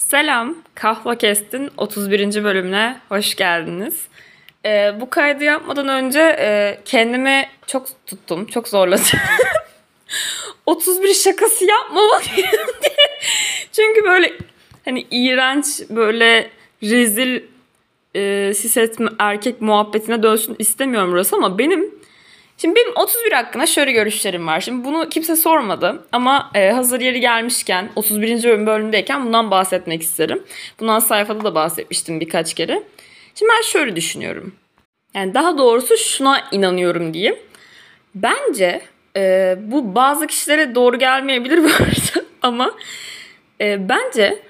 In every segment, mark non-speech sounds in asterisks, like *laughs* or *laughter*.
Selam, Kahva Kest'in 31. bölümüne hoş geldiniz. Ee, bu kaydı yapmadan önce e, kendimi çok tuttum, çok zorladım. *laughs* 31 şakası yapmamalıyım *laughs* diye. Çünkü böyle hani iğrenç, böyle rezil e, siset erkek muhabbetine dönsün istemiyorum burası ama benim Şimdi benim 31 hakkında şöyle görüşlerim var. Şimdi bunu kimse sormadı ama e, hazır yeri gelmişken 31. bölüm bölümdeyken bundan bahsetmek isterim. Bundan sayfada da bahsetmiştim birkaç kere. Şimdi ben şöyle düşünüyorum. Yani daha doğrusu şuna inanıyorum diyeyim. Bence e, bu bazı kişilere doğru gelmeyebilir bu arada *laughs* ama e, bence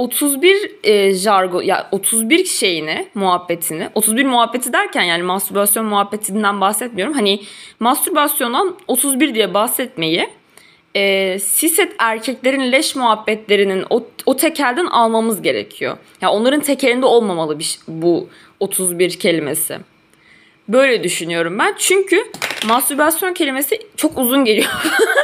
31 e, jargo ya 31 şeyini muhabbetini 31 muhabbeti derken yani mastürbasyon muhabbetinden bahsetmiyorum. Hani mastürbasyondan 31 diye bahsetmeyi e, siset erkeklerin leş muhabbetlerinin o, o tekelden almamız gerekiyor. Ya yani onların tekelinde olmamalı bir, bu 31 kelimesi. Böyle düşünüyorum ben. Çünkü mastürbasyon kelimesi çok uzun geliyor.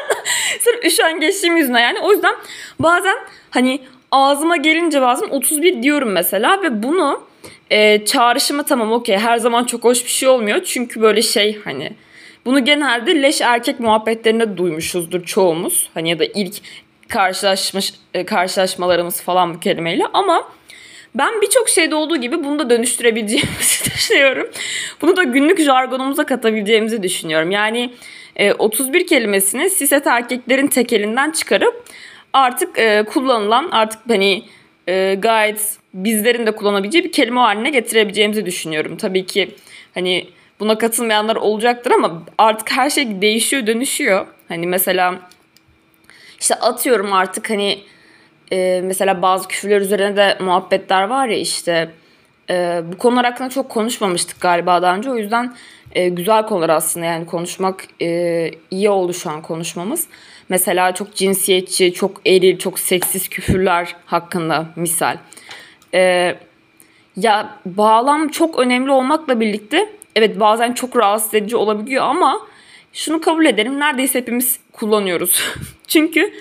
*laughs* Sırf üşengeçliğim yüzüne yani. O yüzden bazen hani ağzıma gelince bazen 31 diyorum mesela ve bunu e, çağrışımı tamam okey her zaman çok hoş bir şey olmuyor. Çünkü böyle şey hani bunu genelde leş erkek muhabbetlerinde duymuşuzdur çoğumuz. Hani ya da ilk karşılaşmış e, karşılaşmalarımız falan bu kelimeyle ama ben birçok şeyde olduğu gibi bunu da dönüştürebileceğimizi *laughs* düşünüyorum. Bunu da günlük jargonumuza katabileceğimizi düşünüyorum. Yani e, 31 kelimesini siset erkeklerin tekelinden çıkarıp artık e, kullanılan artık hani e, gayet bizlerin de kullanabileceği bir kelime haline getirebileceğimizi düşünüyorum. Tabii ki hani buna katılmayanlar olacaktır ama artık her şey değişiyor dönüşüyor. Hani mesela işte atıyorum artık hani e, mesela bazı küfürler üzerine de muhabbetler var ya işte e, bu konular hakkında çok konuşmamıştık galiba daha önce o yüzden e, güzel konular aslında yani konuşmak e, iyi oldu şu an konuşmamız. Mesela çok cinsiyetçi, çok eril, çok seksiz küfürler hakkında misal. Ee, ya bağlam çok önemli olmakla birlikte evet bazen çok rahatsız edici olabiliyor ama şunu kabul edelim neredeyse hepimiz kullanıyoruz. *laughs* Çünkü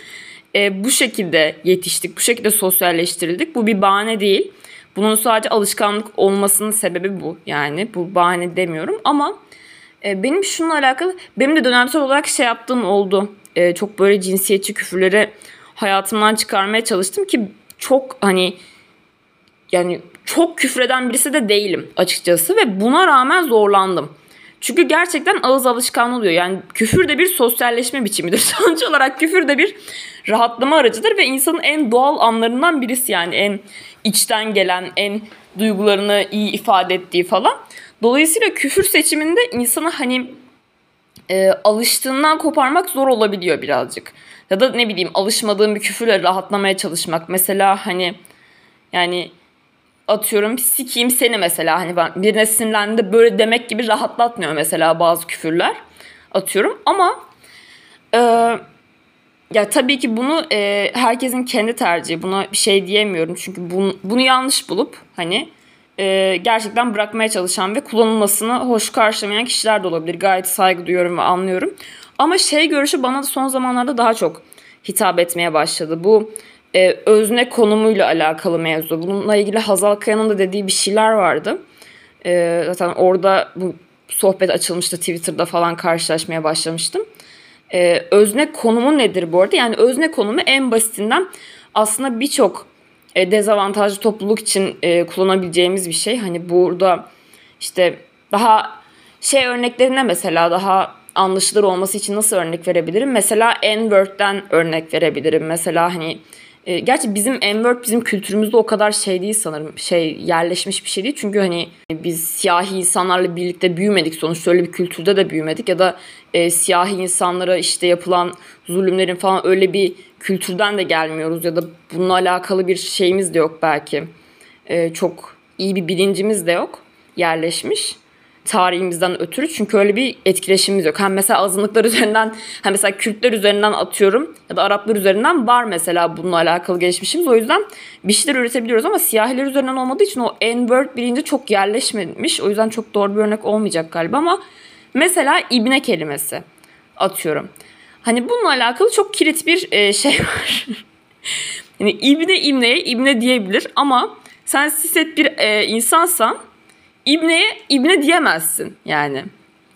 e, bu şekilde yetiştik, bu şekilde sosyalleştirildik. Bu bir bahane değil. Bunun sadece alışkanlık olmasının sebebi bu. Yani bu bahane demiyorum ama e, benim şununla alakalı benim de dönemsel olarak şey yaptığım oldu e, çok böyle cinsiyetçi küfürleri hayatımdan çıkarmaya çalıştım ki çok hani yani çok küfreden birisi de değilim açıkçası ve buna rağmen zorlandım. Çünkü gerçekten ağız alışkanlığı oluyor. Yani küfür de bir sosyalleşme biçimidir. *laughs* Sonuç olarak küfür de bir rahatlama aracıdır ve insanın en doğal anlarından birisi yani en içten gelen, en duygularını iyi ifade ettiği falan. Dolayısıyla küfür seçiminde insanı hani e, alıştığından koparmak zor olabiliyor birazcık. Ya da ne bileyim alışmadığım bir küfürle rahatlamaya çalışmak. Mesela hani yani atıyorum sikiyim seni mesela hani ben birine sinirlendiğinde böyle demek gibi rahatlatmıyor mesela bazı küfürler atıyorum ama e, ya tabii ki bunu e, herkesin kendi tercihi buna bir şey diyemiyorum çünkü bunu, bunu yanlış bulup hani e, gerçekten bırakmaya çalışan ve kullanılmasını hoş karşılamayan kişiler de olabilir. Gayet saygı duyuyorum ve anlıyorum. Ama şey görüşü bana da son zamanlarda daha çok hitap etmeye başladı. Bu e, özne konumuyla alakalı mevzu. Bununla ilgili Hazal Kaya'nın da dediği bir şeyler vardı. E, zaten orada bu sohbet açılmıştı Twitter'da falan karşılaşmaya başlamıştım. E, özne konumu nedir bu arada? Yani özne konumu en basitinden aslında birçok e, dezavantajlı topluluk için e, kullanabileceğimiz bir şey. Hani burada işte daha şey örneklerine mesela daha anlaşılır olması için nasıl örnek verebilirim? Mesela N-word'den örnek verebilirim. Mesela hani e, gerçi bizim N-word bizim kültürümüzde o kadar şey değil sanırım. Şey yerleşmiş bir şey değil. Çünkü hani biz siyahi insanlarla birlikte büyümedik. Sonuçta öyle bir kültürde de büyümedik. Ya da e, siyahi insanlara işte yapılan zulümlerin falan öyle bir kültürden de gelmiyoruz. Ya da bununla alakalı bir şeyimiz de yok belki. E, çok iyi bir bilincimiz de yok yerleşmiş tarihimizden ötürü çünkü öyle bir etkileşimimiz yok. Hem mesela azınlıklar *laughs* üzerinden hem mesela Kürtler üzerinden atıyorum ya da Araplar üzerinden var mesela bununla alakalı gelişmişimiz. O yüzden bir şeyler üretebiliyoruz ama siyahiler üzerinden olmadığı için o N-word bilinci çok yerleşmemiş. O yüzden çok doğru bir örnek olmayacak galiba ama mesela ibne kelimesi atıyorum. Hani bununla alakalı çok kilit bir e, şey var. *laughs* Yani İbne İbne'ye İbne diyebilir ama sen siset bir e, insansan İbne'ye İbne diyemezsin yani.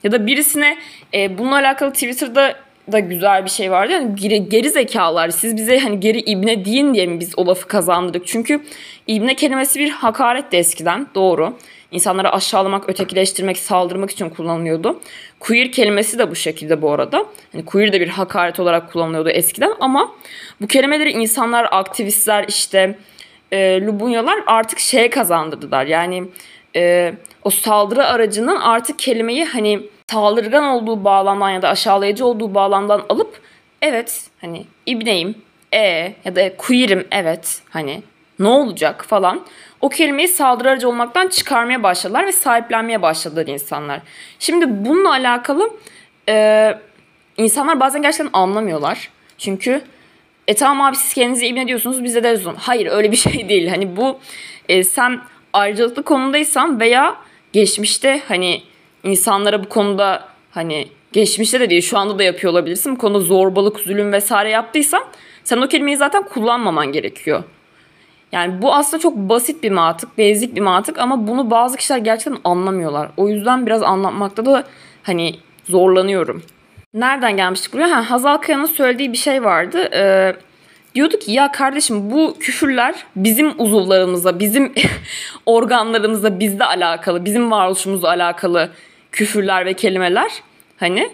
Ya da birisine e, bununla alakalı Twitter'da da güzel bir şey vardı. Yani geri, geri zekalar siz bize hani geri ibne deyin diye mi biz o lafı kazandırdık? Çünkü ibne kelimesi bir hakaret de eskiden doğru. İnsanları aşağılamak, ötekileştirmek, saldırmak için kullanılıyordu. Queer kelimesi de bu şekilde bu arada. Hani queer de bir hakaret olarak kullanılıyordu eskiden ama bu kelimeleri insanlar, aktivistler işte e, Lubunyalar artık şeye kazandırdılar. Yani e, o saldırı aracının artık kelimeyi hani saldırgan olduğu bağlamdan ya da aşağılayıcı olduğu bağlamdan alıp evet hani ibneyim e ya da queer'im evet hani ne olacak falan o kelimeyi saldırı aracı olmaktan çıkarmaya başladılar ve sahiplenmeye başladılar insanlar. Şimdi bununla alakalı e, insanlar bazen gerçekten anlamıyorlar. Çünkü e tamam abi siz kendinizi ibne diyorsunuz bize de uzun. Hayır öyle bir şey değil. Hani bu e, sen ayrıcalıklı konumdaysan veya geçmişte hani insanlara bu konuda hani geçmişte de değil şu anda da yapıyor olabilirsin. Bu konuda zorbalık, zulüm vesaire yaptıysan sen o kelimeyi zaten kullanmaman gerekiyor. Yani bu aslında çok basit bir mantık, basic bir mantık ama bunu bazı kişiler gerçekten anlamıyorlar. O yüzden biraz anlatmakta da hani zorlanıyorum. Nereden gelmiştik buraya? Ha, Hazal Kaya'nın söylediği bir şey vardı. Ee, diyordu ki ya kardeşim bu küfürler bizim uzuvlarımıza, bizim *laughs* organlarımıza, bizde alakalı, bizim varoluşumuzla alakalı küfürler ve kelimeler. Hani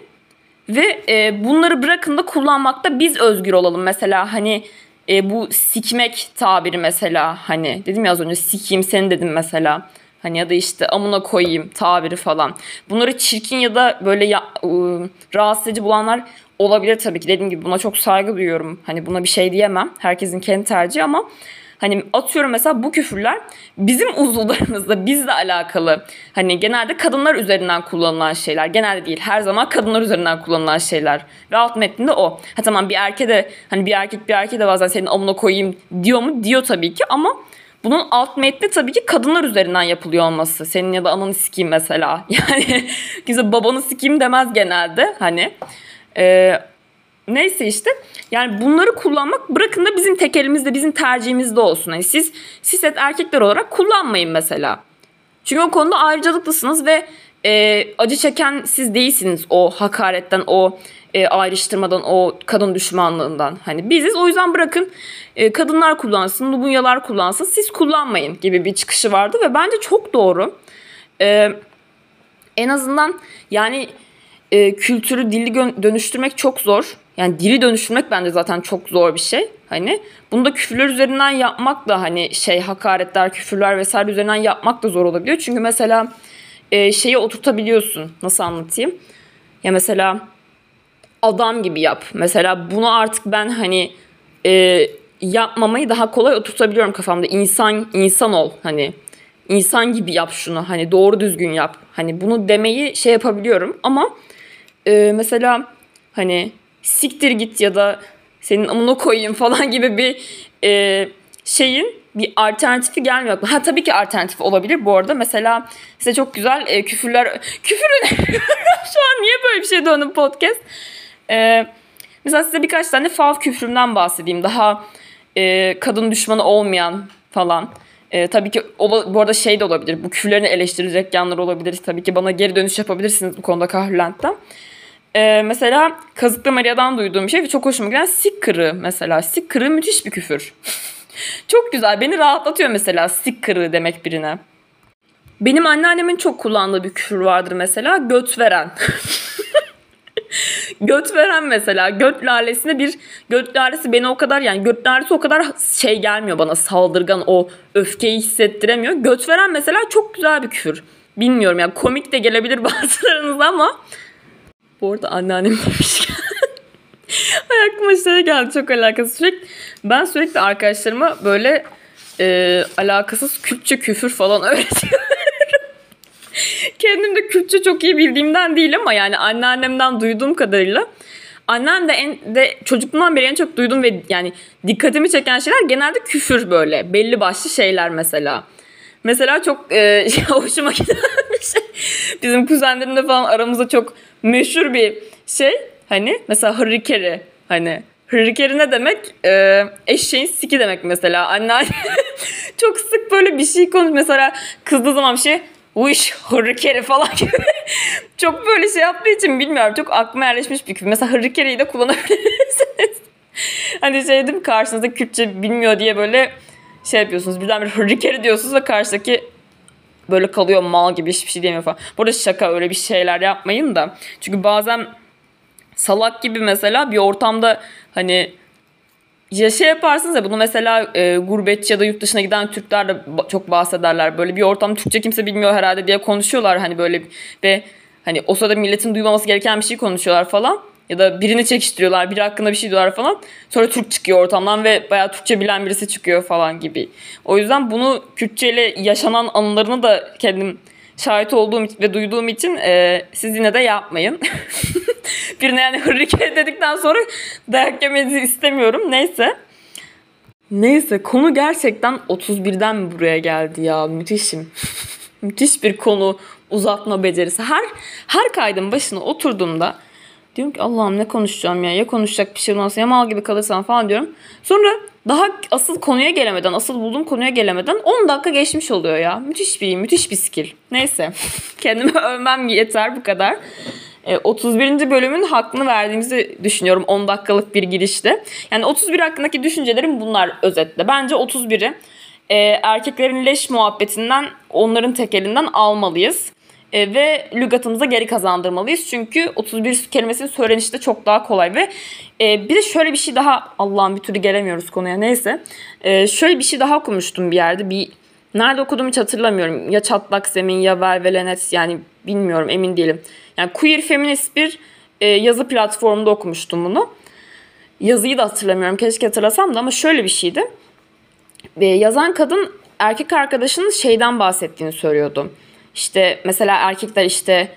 ve e, bunları bırakın da kullanmakta biz özgür olalım. Mesela hani e, bu sikmek tabiri mesela hani dedim ya az önce sikeyim seni dedim mesela. Hani ya da işte amına koyayım tabiri falan. Bunları çirkin ya da böyle ya, ıı, rahatsız edici bulanlar olabilir tabii ki. Dediğim gibi buna çok saygı duyuyorum. Hani buna bir şey diyemem. Herkesin kendi tercihi ama Hani atıyorum mesela bu küfürler bizim uzuvlarımızda bizle alakalı. Hani genelde kadınlar üzerinden kullanılan şeyler. Genelde değil her zaman kadınlar üzerinden kullanılan şeyler. Ve alt metninde o. Ha tamam bir erke de hani bir erkek bir erkeğe de bazen senin amına koyayım diyor mu? Diyor tabii ki ama bunun alt metni tabii ki kadınlar üzerinden yapılıyor olması. Senin ya da ananı sikeyim mesela. *laughs* Yani kimse babanı sikeyim demez genelde. Hani ee, Neyse işte yani bunları kullanmak bırakın da bizim tek elimizde bizim tercihimizde olsun. Yani siz siset erkekler olarak kullanmayın mesela. Çünkü o konuda ayrıcalıklısınız ve e, acı çeken siz değilsiniz o hakaretten, o e, ayrıştırmadan, o kadın düşmanlığından. Hani biziz o yüzden bırakın e, kadınlar kullansın, lubunyalar kullansın, siz kullanmayın gibi bir çıkışı vardı ve bence çok doğru. E, en azından yani e, kültürü, dili dönüştürmek çok zor. Yani dili dönüştürmek bence zaten çok zor bir şey. Hani bunu da küfürler üzerinden yapmak da hani şey hakaretler, küfürler vesaire üzerinden yapmak da zor olabiliyor. Çünkü mesela e, şeyi oturtabiliyorsun. Nasıl anlatayım? Ya mesela adam gibi yap. Mesela bunu artık ben hani e, yapmamayı daha kolay oturtabiliyorum kafamda. İnsan insan ol hani insan gibi yap şunu hani doğru düzgün yap. Hani bunu demeyi şey yapabiliyorum ama e, mesela hani siktir git ya da senin amına koyayım *laughs* falan gibi bir e, şeyin bir alternatifi gelmiyor. Ha tabii ki alternatif olabilir bu arada. Mesela size çok güzel e, küfürler... Küfür *laughs* Şu an niye böyle bir şey döndüm podcast? E, mesela size birkaç tane fav küfrümden bahsedeyim. Daha e, kadın düşmanı olmayan falan. E, tabii ki o, bu arada şey de olabilir. Bu küfürlerini eleştirecek yanlar olabilir. Tabii ki bana geri dönüş yapabilirsiniz bu konuda Kahrülent'ten. Ee, mesela Kazıklı Maria'dan duyduğum bir şey ve çok hoşuma giden sikkırı mesela. Sikkırı müthiş bir küfür. *laughs* çok güzel. Beni rahatlatıyor mesela sikkırı demek birine. Benim anneannemin çok kullandığı bir küfür vardır mesela. Göt veren. *laughs* göt veren mesela. Göt lalesine bir göt lalesi beni o kadar yani göt lalesi o kadar şey gelmiyor bana saldırgan o öfkeyi hissettiremiyor. Göt veren mesela çok güzel bir küfür. Bilmiyorum yani komik de gelebilir *laughs* bazılarınız ama bu arada anneannem *laughs* demişken aklıma şey geldi çok alakası. Sürekli, ben sürekli arkadaşlarıma böyle e, alakasız Kürtçe küfür falan *laughs* öğretiyorum. Kendim de Kürtçe çok iyi bildiğimden değil ama yani anneannemden duyduğum kadarıyla annem de en de çocukluğumdan beri en çok duyduğum ve yani dikkatimi çeken şeyler genelde küfür böyle belli başlı şeyler mesela. Mesela çok e, *laughs* hoşuma giden bir şey. Bizim kuzenlerimle falan aramızda çok meşhur bir şey. Hani mesela harikeri hani Hırrikeri ne demek? Ee, eşeğin siki demek mesela. Anne *laughs* çok sık böyle bir şey konuş. Mesela kızdığı zaman bir şey Wish hırrikeri falan gibi. *laughs* çok böyle şey yaptığı için bilmiyorum. Çok aklıma yerleşmiş bir küfür. Mesela hırrikeriyi de kullanabilirsiniz. *laughs* hani şey dedim karşınızda Kürtçe bilmiyor diye böyle şey yapıyorsunuz. Birden bir hırrikeri diyorsunuz ve karşıdaki böyle kalıyor mal gibi hiçbir şey diyemiyor falan. Bu arada şaka öyle bir şeyler yapmayın da. Çünkü bazen salak gibi mesela bir ortamda hani ya şey yaparsınız ya bunu mesela e, gurbetçi ya da yurt dışına giden Türkler de çok bahsederler. Böyle bir ortam Türkçe kimse bilmiyor herhalde diye konuşuyorlar hani böyle ve hani o sırada milletin duymaması gereken bir şey konuşuyorlar falan. Ya da birini çekiştiriyorlar, biri hakkında bir şey diyorlar falan. Sonra Türk çıkıyor ortamdan ve bayağı Türkçe bilen birisi çıkıyor falan gibi. O yüzden bunu Kürtçe ile yaşanan anılarını da kendim şahit olduğum ve duyduğum için e, siz yine de yapmayın. *laughs* Birine yani hırrike dedikten sonra dayak yemenizi istemiyorum. Neyse. Neyse konu gerçekten 31'den buraya geldi ya. Müthişim. *laughs* Müthiş bir konu uzatma becerisi. Her her kaydın başına oturduğumda diyorum ki Allah'ım ne konuşacağım ya. Ya konuşacak bir şey olmazsa ya mal gibi kalırsam falan diyorum. Sonra daha asıl konuya gelemeden, asıl bulduğum konuya gelemeden 10 dakika geçmiş oluyor ya. Müthiş bir, müthiş bir skill. Neyse. *laughs* Kendimi övmem yeter bu kadar. 31. E, bölümün hakkını verdiğimizi düşünüyorum 10 dakikalık bir girişte. Yani 31 hakkındaki düşüncelerim bunlar özetle. Bence 31'i e, erkeklerin leş muhabbetinden onların tekelinden almalıyız. E, ve lügatımıza geri kazandırmalıyız. Çünkü 31 kelimesinin söylenişi de çok daha kolay ve e, bir de şöyle bir şey daha Allah'ım bir türlü gelemiyoruz konuya neyse. E, şöyle bir şey daha okumuştum bir yerde. Bir nerede okuduğumu hiç hatırlamıyorum. Ya Çatlak Zemin ya Velvelenet yani bilmiyorum emin değilim. Yani queer feminist bir e, yazı platformunda okumuştum bunu. Yazıyı da hatırlamıyorum. Keşke hatırlasam da ama şöyle bir şeydi. E, yazan kadın erkek arkadaşının şeyden bahsettiğini söylüyordu. İşte mesela erkekler işte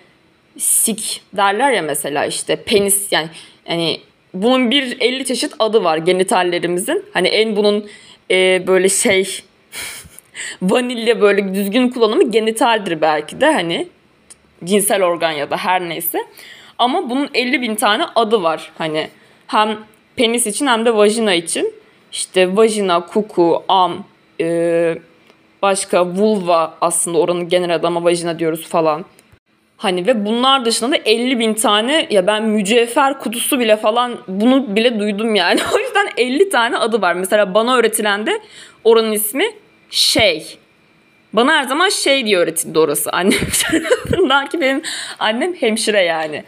sik derler ya mesela işte penis yani yani bunun bir 50 çeşit adı var genitallerimizin. Hani en bunun e, böyle şey *laughs* vanilya böyle düzgün kullanımı genitaldir belki de hani cinsel organ ya da her neyse. Ama bunun 50 bin tane adı var hani hem penis için hem de vajina için. İşte vajina, kuku, am, e, başka vulva aslında oranın genel adı ama vajina diyoruz falan. Hani ve bunlar dışında da 50 bin tane ya ben mücevher kutusu bile falan bunu bile duydum yani. *laughs* o yüzden 50 tane adı var. Mesela bana öğretilen de oranın ismi şey. Bana her zaman şey diye öğretildi orası annem *laughs* tarafından ki benim annem hemşire yani.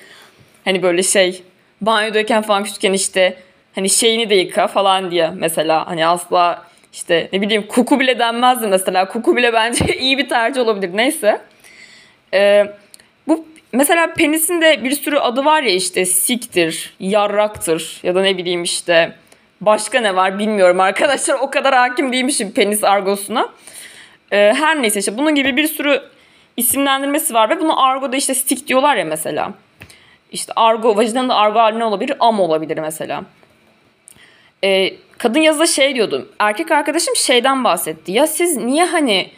Hani böyle şey banyodayken falan küçükken işte hani şeyini de yıka falan diye mesela hani asla işte ne bileyim kuku bile denmezdi mesela. Kuku bile bence *laughs* iyi bir tercih olabilir. Neyse. Ee, bu mesela penisin de bir sürü adı var ya işte siktir, yarraktır ya da ne bileyim işte başka ne var bilmiyorum *laughs* arkadaşlar. O kadar hakim değilmişim penis argosuna. Ee, her neyse işte bunun gibi bir sürü isimlendirmesi var ve bunu argoda işte stick diyorlar ya mesela. İşte argo, vajinanın da argo haline olabilir, am olabilir mesela. Ee, kadın yazıda şey diyordu. Erkek arkadaşım şeyden bahsetti. Ya siz niye hani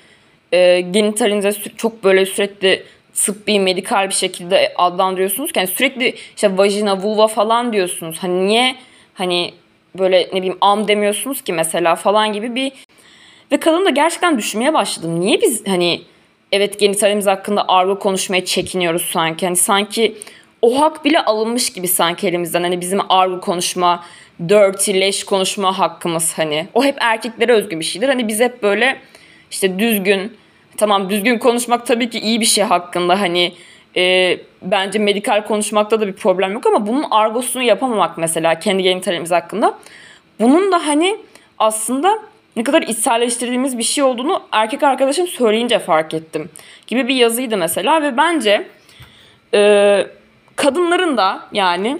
e, genitalinize çok böyle sürekli tıbbi, medikal bir şekilde adlandırıyorsunuz ki? Yani sürekli işte vajina, vulva falan diyorsunuz. Hani niye hani böyle ne bileyim am demiyorsunuz ki mesela falan gibi bir ve kadın da gerçekten düşünmeye başladım. Niye biz hani evet genitalimiz hakkında argo konuşmaya çekiniyoruz sanki. Hani sanki o hak bile alınmış gibi sanki elimizden. Hani bizim argo konuşma, dirty, leş konuşma hakkımız hani. O hep erkeklere özgü bir şeydir. Hani biz hep böyle işte düzgün, tamam düzgün konuşmak tabii ki iyi bir şey hakkında hani e, bence medikal konuşmakta da bir problem yok ama bunun argosunu yapamamak mesela kendi genitalimiz hakkında. Bunun da hani aslında ne kadar içselleştirdiğimiz bir şey olduğunu erkek arkadaşım söyleyince fark ettim. Gibi bir yazıydı mesela ve bence e, kadınların da yani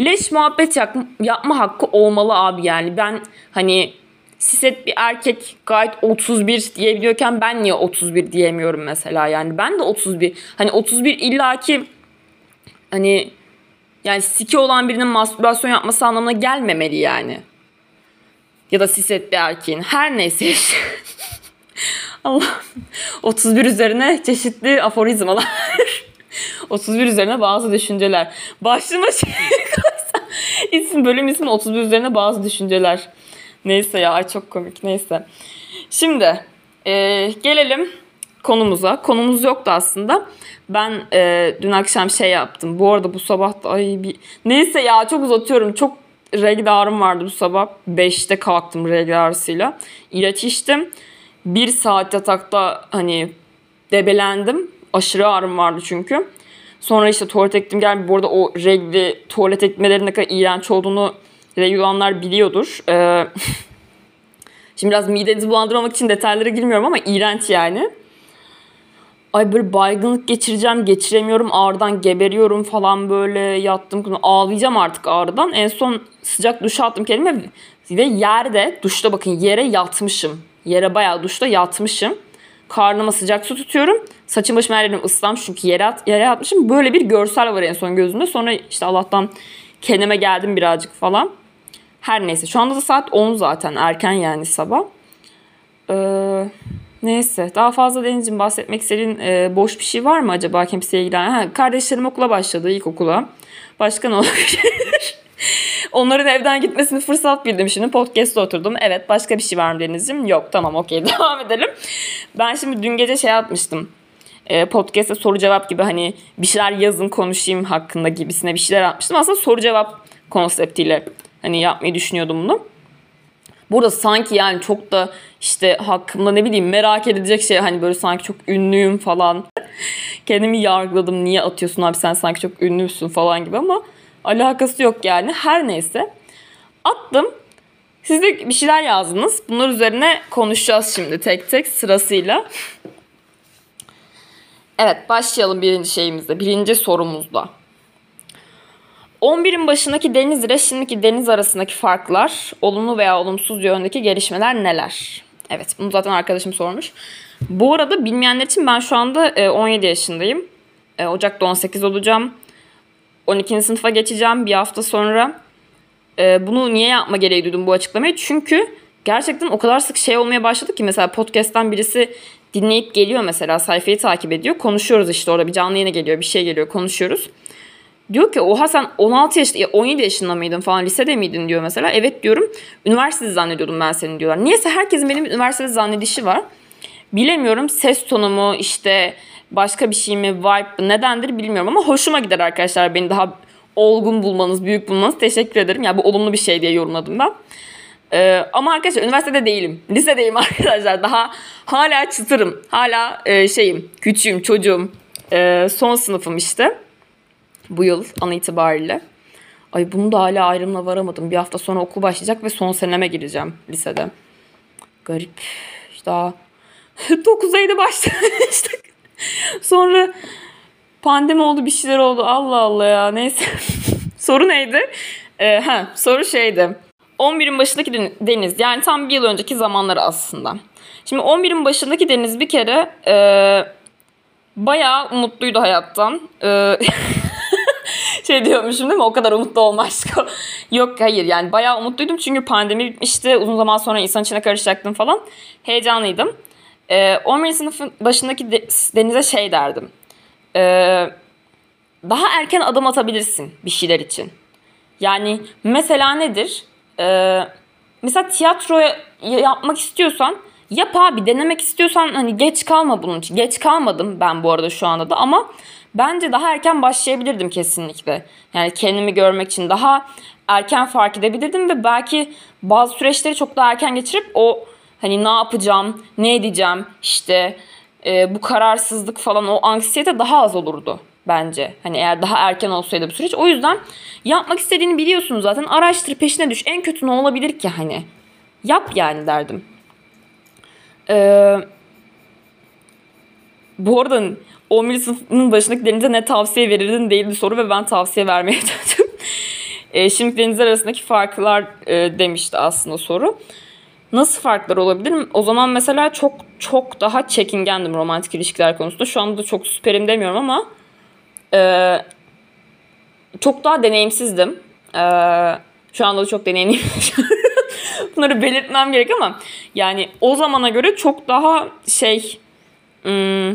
leş muhabbet yap, yapma hakkı olmalı abi yani. Ben hani siset bir erkek gayet 31 diyebiliyorken ben niye 31 diyemiyorum mesela yani. Ben de 31 hani 31 illaki hani yani siki olan birinin mastürbasyon yapması anlamına gelmemeli yani. Ya da siset bir erkeğin. Her neyse işte. Allah. 31 üzerine çeşitli aforizmalar. *laughs* 31 üzerine bazı düşünceler. Başlığıma şey İsim bölüm ismi 31 üzerine bazı düşünceler. Neyse ya çok komik neyse. Şimdi e, gelelim konumuza. Konumuz yoktu aslında. Ben e, dün akşam şey yaptım. Bu arada bu sabah da ay bir... Neyse ya çok uzatıyorum. Çok regl ağrım vardı bu sabah. 5'te kalktım regl ağrısıyla. İlaç içtim. Bir saat yatakta hani debelendim. Aşırı ağrım vardı çünkü. Sonra işte tuvalete gittim gel. Bu arada o regli tuvalet ekmelerin ne kadar iğrenç olduğunu regl biliyordur. Ee, *laughs* şimdi biraz midenizi bulandırmamak için detaylara girmiyorum ama iğrenç yani. Ay böyle baygınlık geçireceğim, geçiremiyorum, ağrıdan geberiyorum falan böyle yattım. Ağlayacağım artık ağrıdan. En son sıcak duşa attım kendime ve yerde, duşta bakın yere yatmışım. Yere bayağı duşta yatmışım. Karnıma sıcak su tutuyorum. Saçım başım her yerim ıslanmış çünkü yere, at, yere atmışım. Böyle bir görsel var en son gözümde. Sonra işte Allah'tan kendime geldim birazcık falan. Her neyse şu anda da saat 10 zaten erken yani sabah. Ee, neyse daha fazla Deniz'cim bahsetmek istediğin e, boş bir şey var mı acaba kimseye ilgilen? Ha, kardeşlerim okula başladı ilkokula. Başka ne olabilir? *laughs* Onların evden gitmesini fırsat bildim şimdi. Podcast'ta oturdum. Evet başka bir şey var mı Deniz'cim? Yok tamam okey *laughs* devam edelim. Ben şimdi dün gece şey atmıştım. E, podcast'ta soru cevap gibi hani bir şeyler yazın konuşayım hakkında gibisine bir şeyler atmıştım. Aslında soru cevap konseptiyle hani yapmayı düşünüyordum bunu. Burada sanki yani çok da işte hakkımda ne bileyim merak edilecek şey hani böyle sanki çok ünlüyüm falan. Kendimi yargıladım niye atıyorsun abi sen sanki çok ünlüsün falan gibi ama alakası yok yani. Her neyse attım. Siz de bir şeyler yazdınız. Bunlar üzerine konuşacağız şimdi tek tek sırasıyla. Evet başlayalım birinci şeyimizde. Birinci sorumuzda. 11'in başındaki deniz ile şimdiki deniz arasındaki farklar, olumlu veya olumsuz yöndeki gelişmeler neler? Evet bunu zaten arkadaşım sormuş. Bu arada bilmeyenler için ben şu anda 17 e, yaşındayım. E, Ocak'ta 18 olacağım. 12. sınıfa geçeceğim bir hafta sonra. E, bunu niye yapma gereği duydum bu açıklamayı? Çünkü gerçekten o kadar sık şey olmaya başladı ki mesela podcast'ten birisi dinleyip geliyor mesela sayfayı takip ediyor. Konuşuyoruz işte orada bir canlı yayına geliyor bir şey geliyor konuşuyoruz. Diyor ki oha sen 16 yaşında 17 yaşında mıydın falan lisede miydin diyor mesela. Evet diyorum üniversitede zannediyordum ben seni diyorlar. Niyeyse herkesin benim üniversitede zannedişi var. Bilemiyorum ses tonumu işte başka bir şey mi vibe nedendir bilmiyorum ama hoşuma gider arkadaşlar beni daha olgun bulmanız, büyük bulmanız teşekkür ederim. Yani bu olumlu bir şey diye yorumladım ben. Ee, ama arkadaşlar üniversitede değilim. Lisedeyim *laughs* arkadaşlar. Daha hala çıtırım. Hala e, şeyim, küçüğüm, çocuğum. E, son sınıfım işte. Bu yıl an itibariyle. Ay bunu da hala ayrımla varamadım. Bir hafta sonra okul başlayacak ve son seneme gireceğim lisede. Garip. İşte daha *laughs* 9 Eylül'de başlamıştık. Sonra pandemi oldu bir şeyler oldu. Allah Allah ya neyse. *laughs* soru neydi? Ee, ha, soru şeydi. 11'in başındaki deniz yani tam bir yıl önceki zamanları aslında. Şimdi 11'in başındaki deniz bir kere e, bayağı umutluydu hayattan. E, *laughs* şey diyormuşum değil mi? O kadar umutlu olma aşkı. *laughs* Yok hayır yani bayağı umutluydum çünkü pandemi bitmişti. Uzun zaman sonra insan içine karışacaktım falan. Heyecanlıydım. Ee, 11. sınıfın başındaki de, Deniz'e şey derdim. Ee, daha erken adım atabilirsin bir şeyler için. Yani mesela nedir? Ee, mesela tiyatro yapmak istiyorsan yap abi denemek istiyorsan hani geç kalma bunun için. Geç kalmadım ben bu arada şu anda da ama bence daha erken başlayabilirdim kesinlikle. Yani kendimi görmek için daha erken fark edebilirdim ve belki bazı süreçleri çok daha erken geçirip o hani ne yapacağım, ne edeceğim işte e, bu kararsızlık falan o anksiyete daha az olurdu bence. Hani eğer daha erken olsaydı bu süreç. O yüzden yapmak istediğini biliyorsun zaten. Araştır peşine düş. En kötü ne olabilir ki hani? Yap yani derdim. Ee, bu arada 11. sınıfının başındaki Deniz'e ne tavsiye verirdin değildi soru ve ben tavsiye vermeye *laughs* döndüm. e, şimdi Deniz arasındaki farklar e, demişti aslında soru. Nasıl farklar olabilir? O zaman mesela çok çok daha çekingendim romantik ilişkiler konusunda. Şu anda da çok süperim demiyorum ama e, çok daha deneyimsizdim. E, şu anda da çok deneyimliyim. *laughs* Bunları belirtmem gerek ama yani o zamana göre çok daha şey hmm,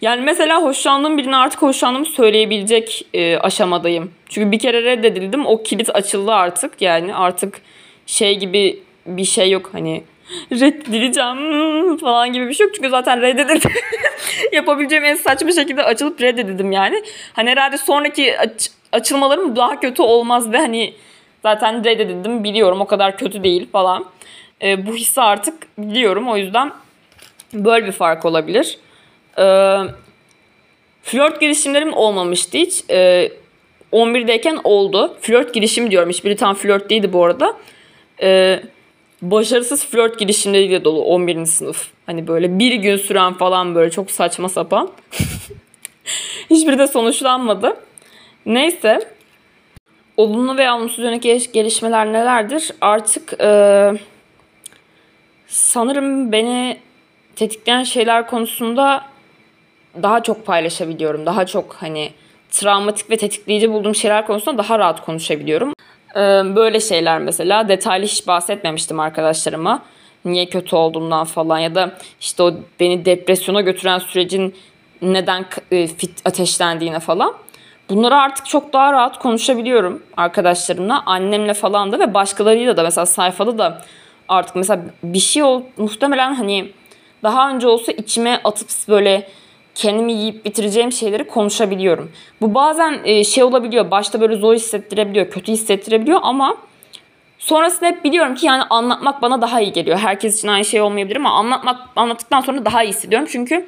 Yani mesela hoşlandığım birine artık hoşlandığımı söyleyebilecek e, aşamadayım. Çünkü bir kere reddedildim. O kilit açıldı artık. Yani artık şey gibi bir şey yok. Hani reddedileceğim falan gibi bir şey yok. Çünkü zaten reddedildim. *laughs* Yapabileceğim en saçma şekilde açılıp reddedildim yani. Hani herhalde sonraki aç- açılmalarım daha kötü olmaz ve hani zaten reddedildim biliyorum o kadar kötü değil falan. E, bu hissi artık biliyorum o yüzden böyle bir fark olabilir. E, flört girişimlerim olmamıştı hiç. E, 11'deyken oldu. Flört girişim diyorum. Hiçbiri tam flört değildi bu arada. E, başarısız flört girişimleriyle dolu 11. sınıf. Hani böyle bir gün süren falan böyle çok saçma sapan. *laughs* Hiçbiri de sonuçlanmadı. Neyse. Olumlu veya olumsuz yönelik gelişmeler nelerdir? Artık e, sanırım beni tetikleyen şeyler konusunda daha çok paylaşabiliyorum. Daha çok hani travmatik ve tetikleyici bulduğum şeyler konusunda daha rahat konuşabiliyorum. Böyle şeyler mesela detaylı hiç bahsetmemiştim arkadaşlarıma. Niye kötü olduğumdan falan ya da işte o beni depresyona götüren sürecin neden fit ateşlendiğine falan. Bunları artık çok daha rahat konuşabiliyorum arkadaşlarımla, annemle falan da ve başkalarıyla da mesela sayfada da artık mesela bir şey ol, muhtemelen hani daha önce olsa içime atıp böyle kendimi yiyip bitireceğim şeyleri konuşabiliyorum. Bu bazen e, şey olabiliyor. Başta böyle zor hissettirebiliyor, kötü hissettirebiliyor ama sonrasında hep biliyorum ki yani anlatmak bana daha iyi geliyor. Herkes için aynı şey olmayabilir ama anlatmak anlattıktan sonra daha iyi hissediyorum. Çünkü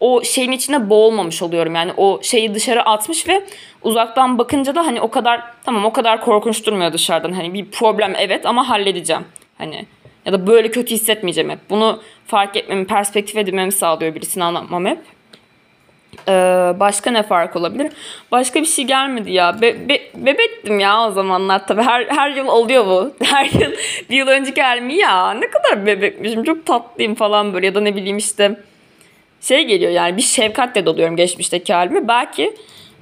o şeyin içinde boğulmamış oluyorum. Yani o şeyi dışarı atmış ve uzaktan bakınca da hani o kadar tamam o kadar korkunç durmuyor dışarıdan. Hani bir problem evet ama halledeceğim. Hani ya da böyle kötü hissetmeyeceğim hep. Bunu fark etmemi, perspektif edinmemi sağlıyor birisini anlatmam hep. Ee, başka ne fark olabilir? Başka bir şey gelmedi ya. Be- be- bebektim ya o zamanlar tabii. Her, her yıl oluyor bu. *laughs* Her yıl bir yıl önceki halim ya ne kadar bebekmişim. Çok tatlıyım falan böyle ya da ne bileyim işte şey geliyor yani bir şefkatle doluyorum geçmişteki halime. Belki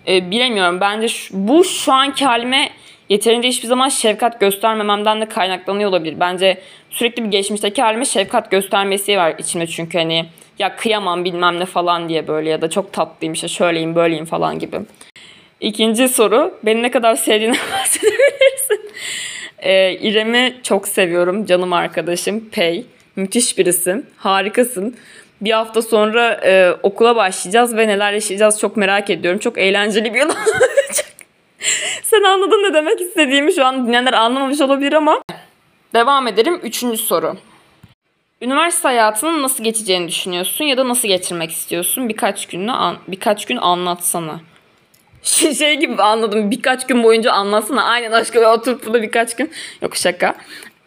e, bilemiyorum bence şu, bu şu anki halime yeterince hiçbir zaman şefkat göstermememden de kaynaklanıyor olabilir. Bence sürekli bir geçmişteki halime şefkat göstermesi var içimde çünkü hani ya kıyamam bilmem ne falan diye böyle ya da çok tatlıyım işte şöyleyim böyleyim falan gibi. İkinci soru beni ne kadar sevdiğini *laughs* bahsedebilirsin. Ee, İrem'i çok seviyorum canım arkadaşım Pey. Müthiş birisin harikasın. Bir hafta sonra e, okula başlayacağız ve neler yaşayacağız çok merak ediyorum. Çok eğlenceli bir yıl *laughs* olacak. Sen anladın ne demek istediğimi şu an dinleyenler anlamamış olabilir ama. Devam edelim. Üçüncü soru. Üniversite hayatının nasıl geçeceğini düşünüyorsun ya da nasıl geçirmek istiyorsun? Birkaç gününü an, birkaç gün anlatsana. Şey, şey gibi anladım. Birkaç gün boyunca anlatsana. Aynen aşkım oturup burada birkaç gün. Yok şaka.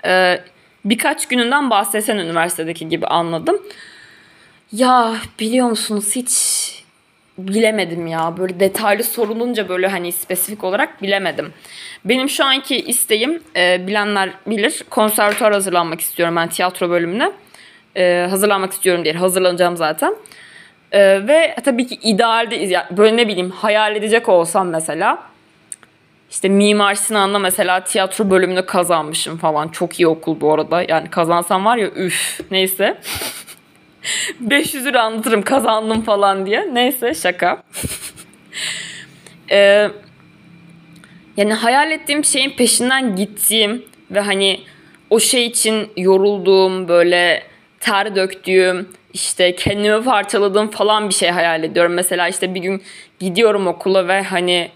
Ee, birkaç gününden bahsetsen üniversitedeki gibi anladım. Ya biliyor musunuz hiç bilemedim ya. Böyle detaylı sorulunca böyle hani spesifik olarak bilemedim. Benim şu anki isteğim e, bilenler bilir. Konservatuar hazırlanmak istiyorum ben tiyatro bölümüne. E, hazırlanmak istiyorum diye hazırlanacağım zaten. E, ve tabii ki idealde yani böyle ne bileyim hayal edecek olsam mesela işte Mimar Sinan'da mesela tiyatro bölümünü kazanmışım falan. Çok iyi okul bu arada. Yani kazansam var ya üf neyse. *laughs* 500 lira anlatırım kazandım falan diye. Neyse şaka. ee, *laughs* yani hayal ettiğim şeyin peşinden gittiğim ve hani o şey için yorulduğum böyle ter döktüğüm işte kendimi parçaladığım falan bir şey hayal ediyorum. Mesela işte bir gün gidiyorum okula ve hani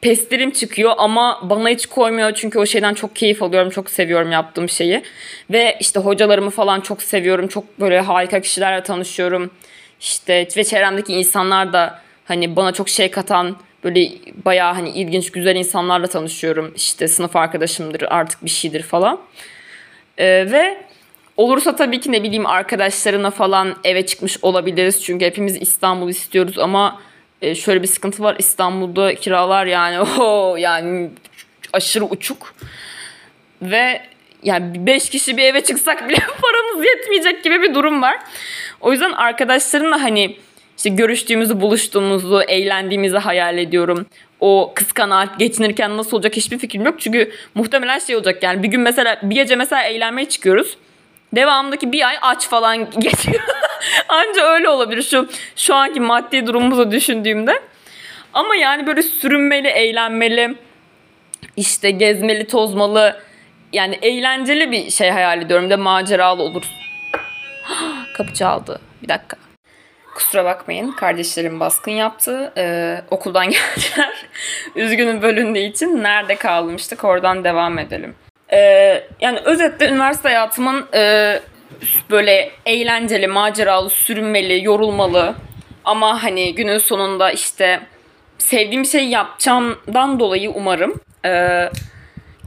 pestirim çıkıyor ama bana hiç koymuyor çünkü o şeyden çok keyif alıyorum. Çok seviyorum yaptığım şeyi. Ve işte hocalarımı falan çok seviyorum. Çok böyle harika kişilerle tanışıyorum. İşte ve çevremdeki insanlar da hani bana çok şey katan böyle bayağı hani ilginç güzel insanlarla tanışıyorum. İşte sınıf arkadaşımdır artık bir şeydir falan. Ee, ve olursa tabii ki ne bileyim arkadaşlarına falan eve çıkmış olabiliriz. Çünkü hepimiz İstanbul istiyoruz ama e, şöyle bir sıkıntı var. İstanbul'da kiralar yani *laughs* o yani aşırı uçuk. Ve yani 5 kişi bir eve çıksak bile *laughs* paramız yetmeyecek gibi bir durum var. O yüzden arkadaşlarımla hani işte görüştüğümüzü, buluştuğumuzu, eğlendiğimizi hayal ediyorum. O kız kanaat geçinirken nasıl olacak hiçbir fikrim yok. Çünkü muhtemelen şey olacak yani bir gün mesela bir gece mesela eğlenmeye çıkıyoruz. Devamındaki bir ay aç falan *laughs* geçiyor. Anca öyle olabilir şu şu anki maddi durumumuzu düşündüğümde. Ama yani böyle sürünmeli, eğlenmeli, işte gezmeli, tozmalı, yani eğlenceli bir şey hayal ediyorum. De maceralı olur. *gasps* Kapı çaldı. Bir dakika. Kusura bakmayın. Kardeşlerim baskın yaptı. Ee, okuldan *laughs* geldiler. Üzgünüm bölündüğü için. Nerede kalmıştık? Oradan devam edelim. Ee, yani özetle üniversite hayatımın e, böyle eğlenceli, maceralı, sürünmeli, yorulmalı ama hani günün sonunda işte sevdiğim şey yapacağımdan dolayı umarım e,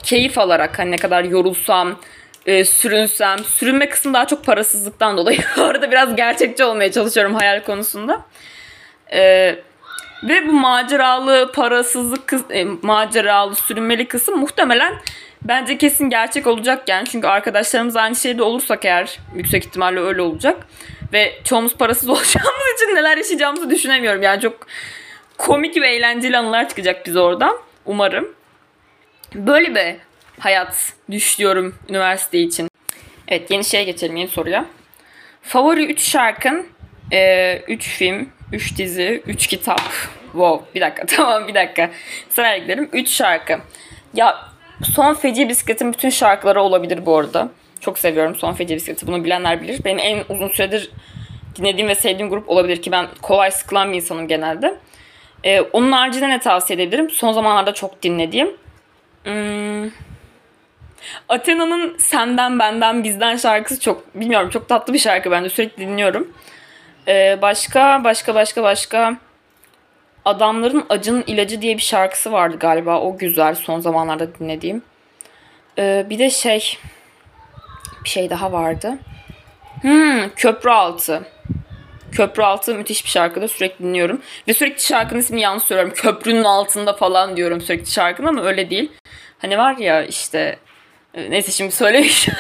keyif alarak hani ne kadar yorulsam, e, sürünsem, sürünme kısmı daha çok parasızlıktan dolayı. *laughs* Orada biraz gerçekçi olmaya çalışıyorum hayal konusunda. E, ve bu maceralı, parasızlık, e, maceralı, sürünmeli kısım muhtemelen bence kesin gerçek olacak yani. Çünkü arkadaşlarımız aynı şeyde olursak eğer yüksek ihtimalle öyle olacak. Ve çoğumuz parasız *laughs* olacağımız için neler yaşayacağımızı düşünemiyorum. Yani çok komik ve eğlenceli anılar çıkacak bize oradan. Umarım. Böyle bir hayat düşüyorum üniversite için. Evet yeni şeye geçelim yeni soruya. Favori 3 şarkın, 3 e, film, 3 dizi, 3 kitap. Wow bir dakika *laughs* tamam bir dakika. Sırayla gidelim. 3 şarkı. Ya Son Feci Bisiklet'in bütün şarkıları olabilir bu arada. Çok seviyorum Son Feci Bisiklet'i. Bunu bilenler bilir. Benim en uzun süredir dinlediğim ve sevdiğim grup olabilir ki ben kolay sıkılan bir insanım genelde. Ee, onun haricinde ne tavsiye edebilirim? Son zamanlarda çok dinlediğim. Hmm. Athena'nın Senden Benden Bizden şarkısı çok bilmiyorum çok tatlı bir şarkı bence sürekli dinliyorum. Ee, başka başka başka başka Adamların Acının İlacı diye bir şarkısı vardı galiba. O güzel son zamanlarda dinlediğim. Ee, bir de şey bir şey daha vardı. Hmm, Köprü Altı. Köprü Altı müthiş bir şarkıda sürekli dinliyorum. Ve sürekli şarkının ismini yanlış söylüyorum. Köprünün altında falan diyorum sürekli şarkının ama öyle değil. Hani var ya işte e, neyse şimdi söylemeyeceğim.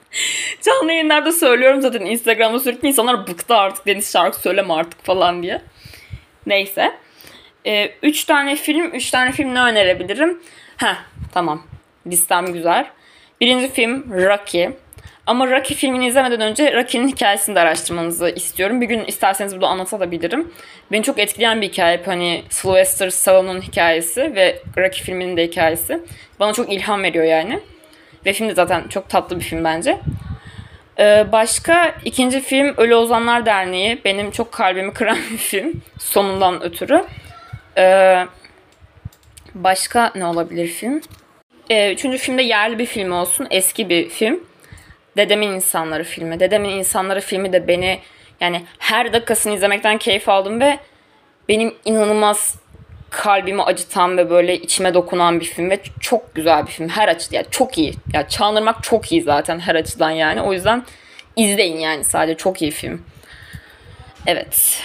*laughs* Canlı yayınlarda söylüyorum zaten Instagram'da sürekli insanlar bıktı artık Deniz şarkı söyleme artık falan diye. Neyse. Ee, üç tane film, üç tane film ne önerebilirim? Ha tamam. Listem güzel. Birinci film Rocky. Ama Rocky filmini izlemeden önce Rocky'nin hikayesini de araştırmanızı istiyorum. Bir gün isterseniz burada anlatabilirim. Beni çok etkileyen bir hikaye. Hani Sylvester Stallone'un hikayesi ve Rocky filminin de hikayesi. Bana çok ilham veriyor yani. Ve film de zaten çok tatlı bir film bence. Ee, başka ikinci film Ölü Ozanlar Derneği. Benim çok kalbimi kıran *laughs* bir film. Sonundan ötürü. Ee, başka ne olabilir film? Ee, üçüncü filmde yerli bir film olsun. Eski bir film. Dedemin İnsanları filmi. Dedemin İnsanları filmi de beni yani her dakikasını izlemekten keyif aldım ve benim inanılmaz kalbimi acıtan ve böyle içime dokunan bir film ve çok güzel bir film. Her açıdan yani çok iyi. Ya yani Çağınırmak çok iyi zaten her açıdan yani. O yüzden izleyin yani sadece çok iyi film. Evet.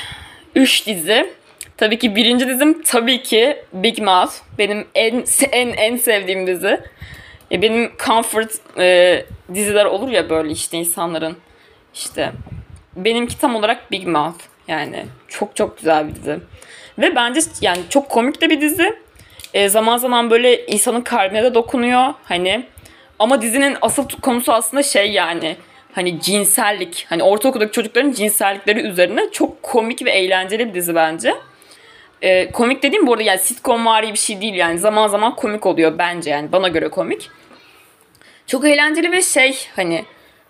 Üç dizi. Tabii ki birinci dizim tabii ki Big Mouth. Benim en en en sevdiğim dizi. E, benim comfort e, diziler olur ya böyle işte insanların işte benimki tam olarak Big Mouth. Yani çok çok güzel bir dizi. Ve bence yani çok komik de bir dizi. E, zaman zaman böyle insanın kalbine de dokunuyor hani. Ama dizinin asıl konusu aslında şey yani hani cinsellik. Hani ortaokuldaki çocukların cinsellikleri üzerine çok komik ve eğlenceli bir dizi bence. E, komik dediğim bu arada yani sitcom vari bir şey değil yani zaman zaman komik oluyor bence yani bana göre komik. Çok eğlenceli ve şey hani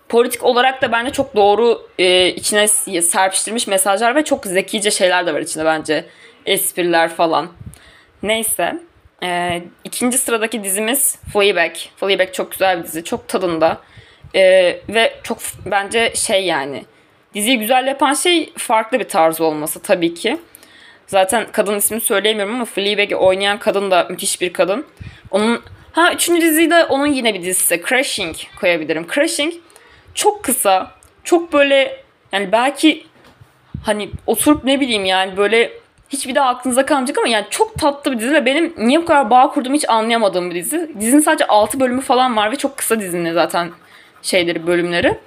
politik olarak da bence çok doğru e, içine serpiştirmiş mesajlar ve çok zekice şeyler de var içinde bence. Espriler falan. Neyse. E, ikinci sıradaki dizimiz Fleabag. Fleabag çok güzel bir dizi. Çok tadında. E, ve çok bence şey yani. Diziyi güzel yapan şey farklı bir tarz olması tabii ki. Zaten kadın ismini söyleyemiyorum ama Fleabag'i oynayan kadın da müthiş bir kadın. Onun ha üçüncü diziyi de onun yine bir dizisi Crashing koyabilirim. Crashing çok kısa, çok böyle yani belki hani oturup ne bileyim yani böyle hiçbir daha aklınıza kalmayacak ama yani çok tatlı bir dizi ve benim niye bu kadar bağ kurduğumu hiç anlayamadığım bir dizi. Dizinin sadece 6 bölümü falan var ve çok kısa dizinin zaten şeyleri bölümleri.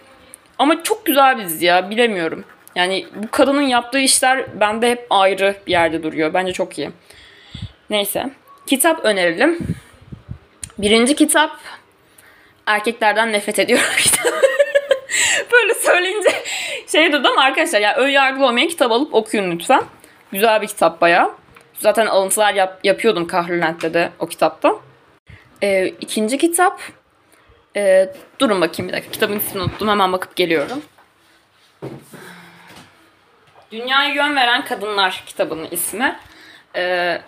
Ama çok güzel bir dizi ya bilemiyorum. Yani bu kadının yaptığı işler bende hep ayrı bir yerde duruyor. Bence çok iyi. Neyse. Kitap önerelim. Birinci kitap Erkeklerden Nefret Ediyorum *laughs* Böyle söyleyince şey dedim arkadaşlar ya ön yargılı olmayan kitap alıp okuyun lütfen. Güzel bir kitap bayağı. Zaten alıntılar yap, yapıyordum Kahrolent'te de o kitapta. Ee, ikinci kitap. Ee, durun bakayım bir dakika. Kitabın ismini unuttum. Hemen bakıp geliyorum. Dünyaya Yön Veren Kadınlar kitabının ismi. Ee,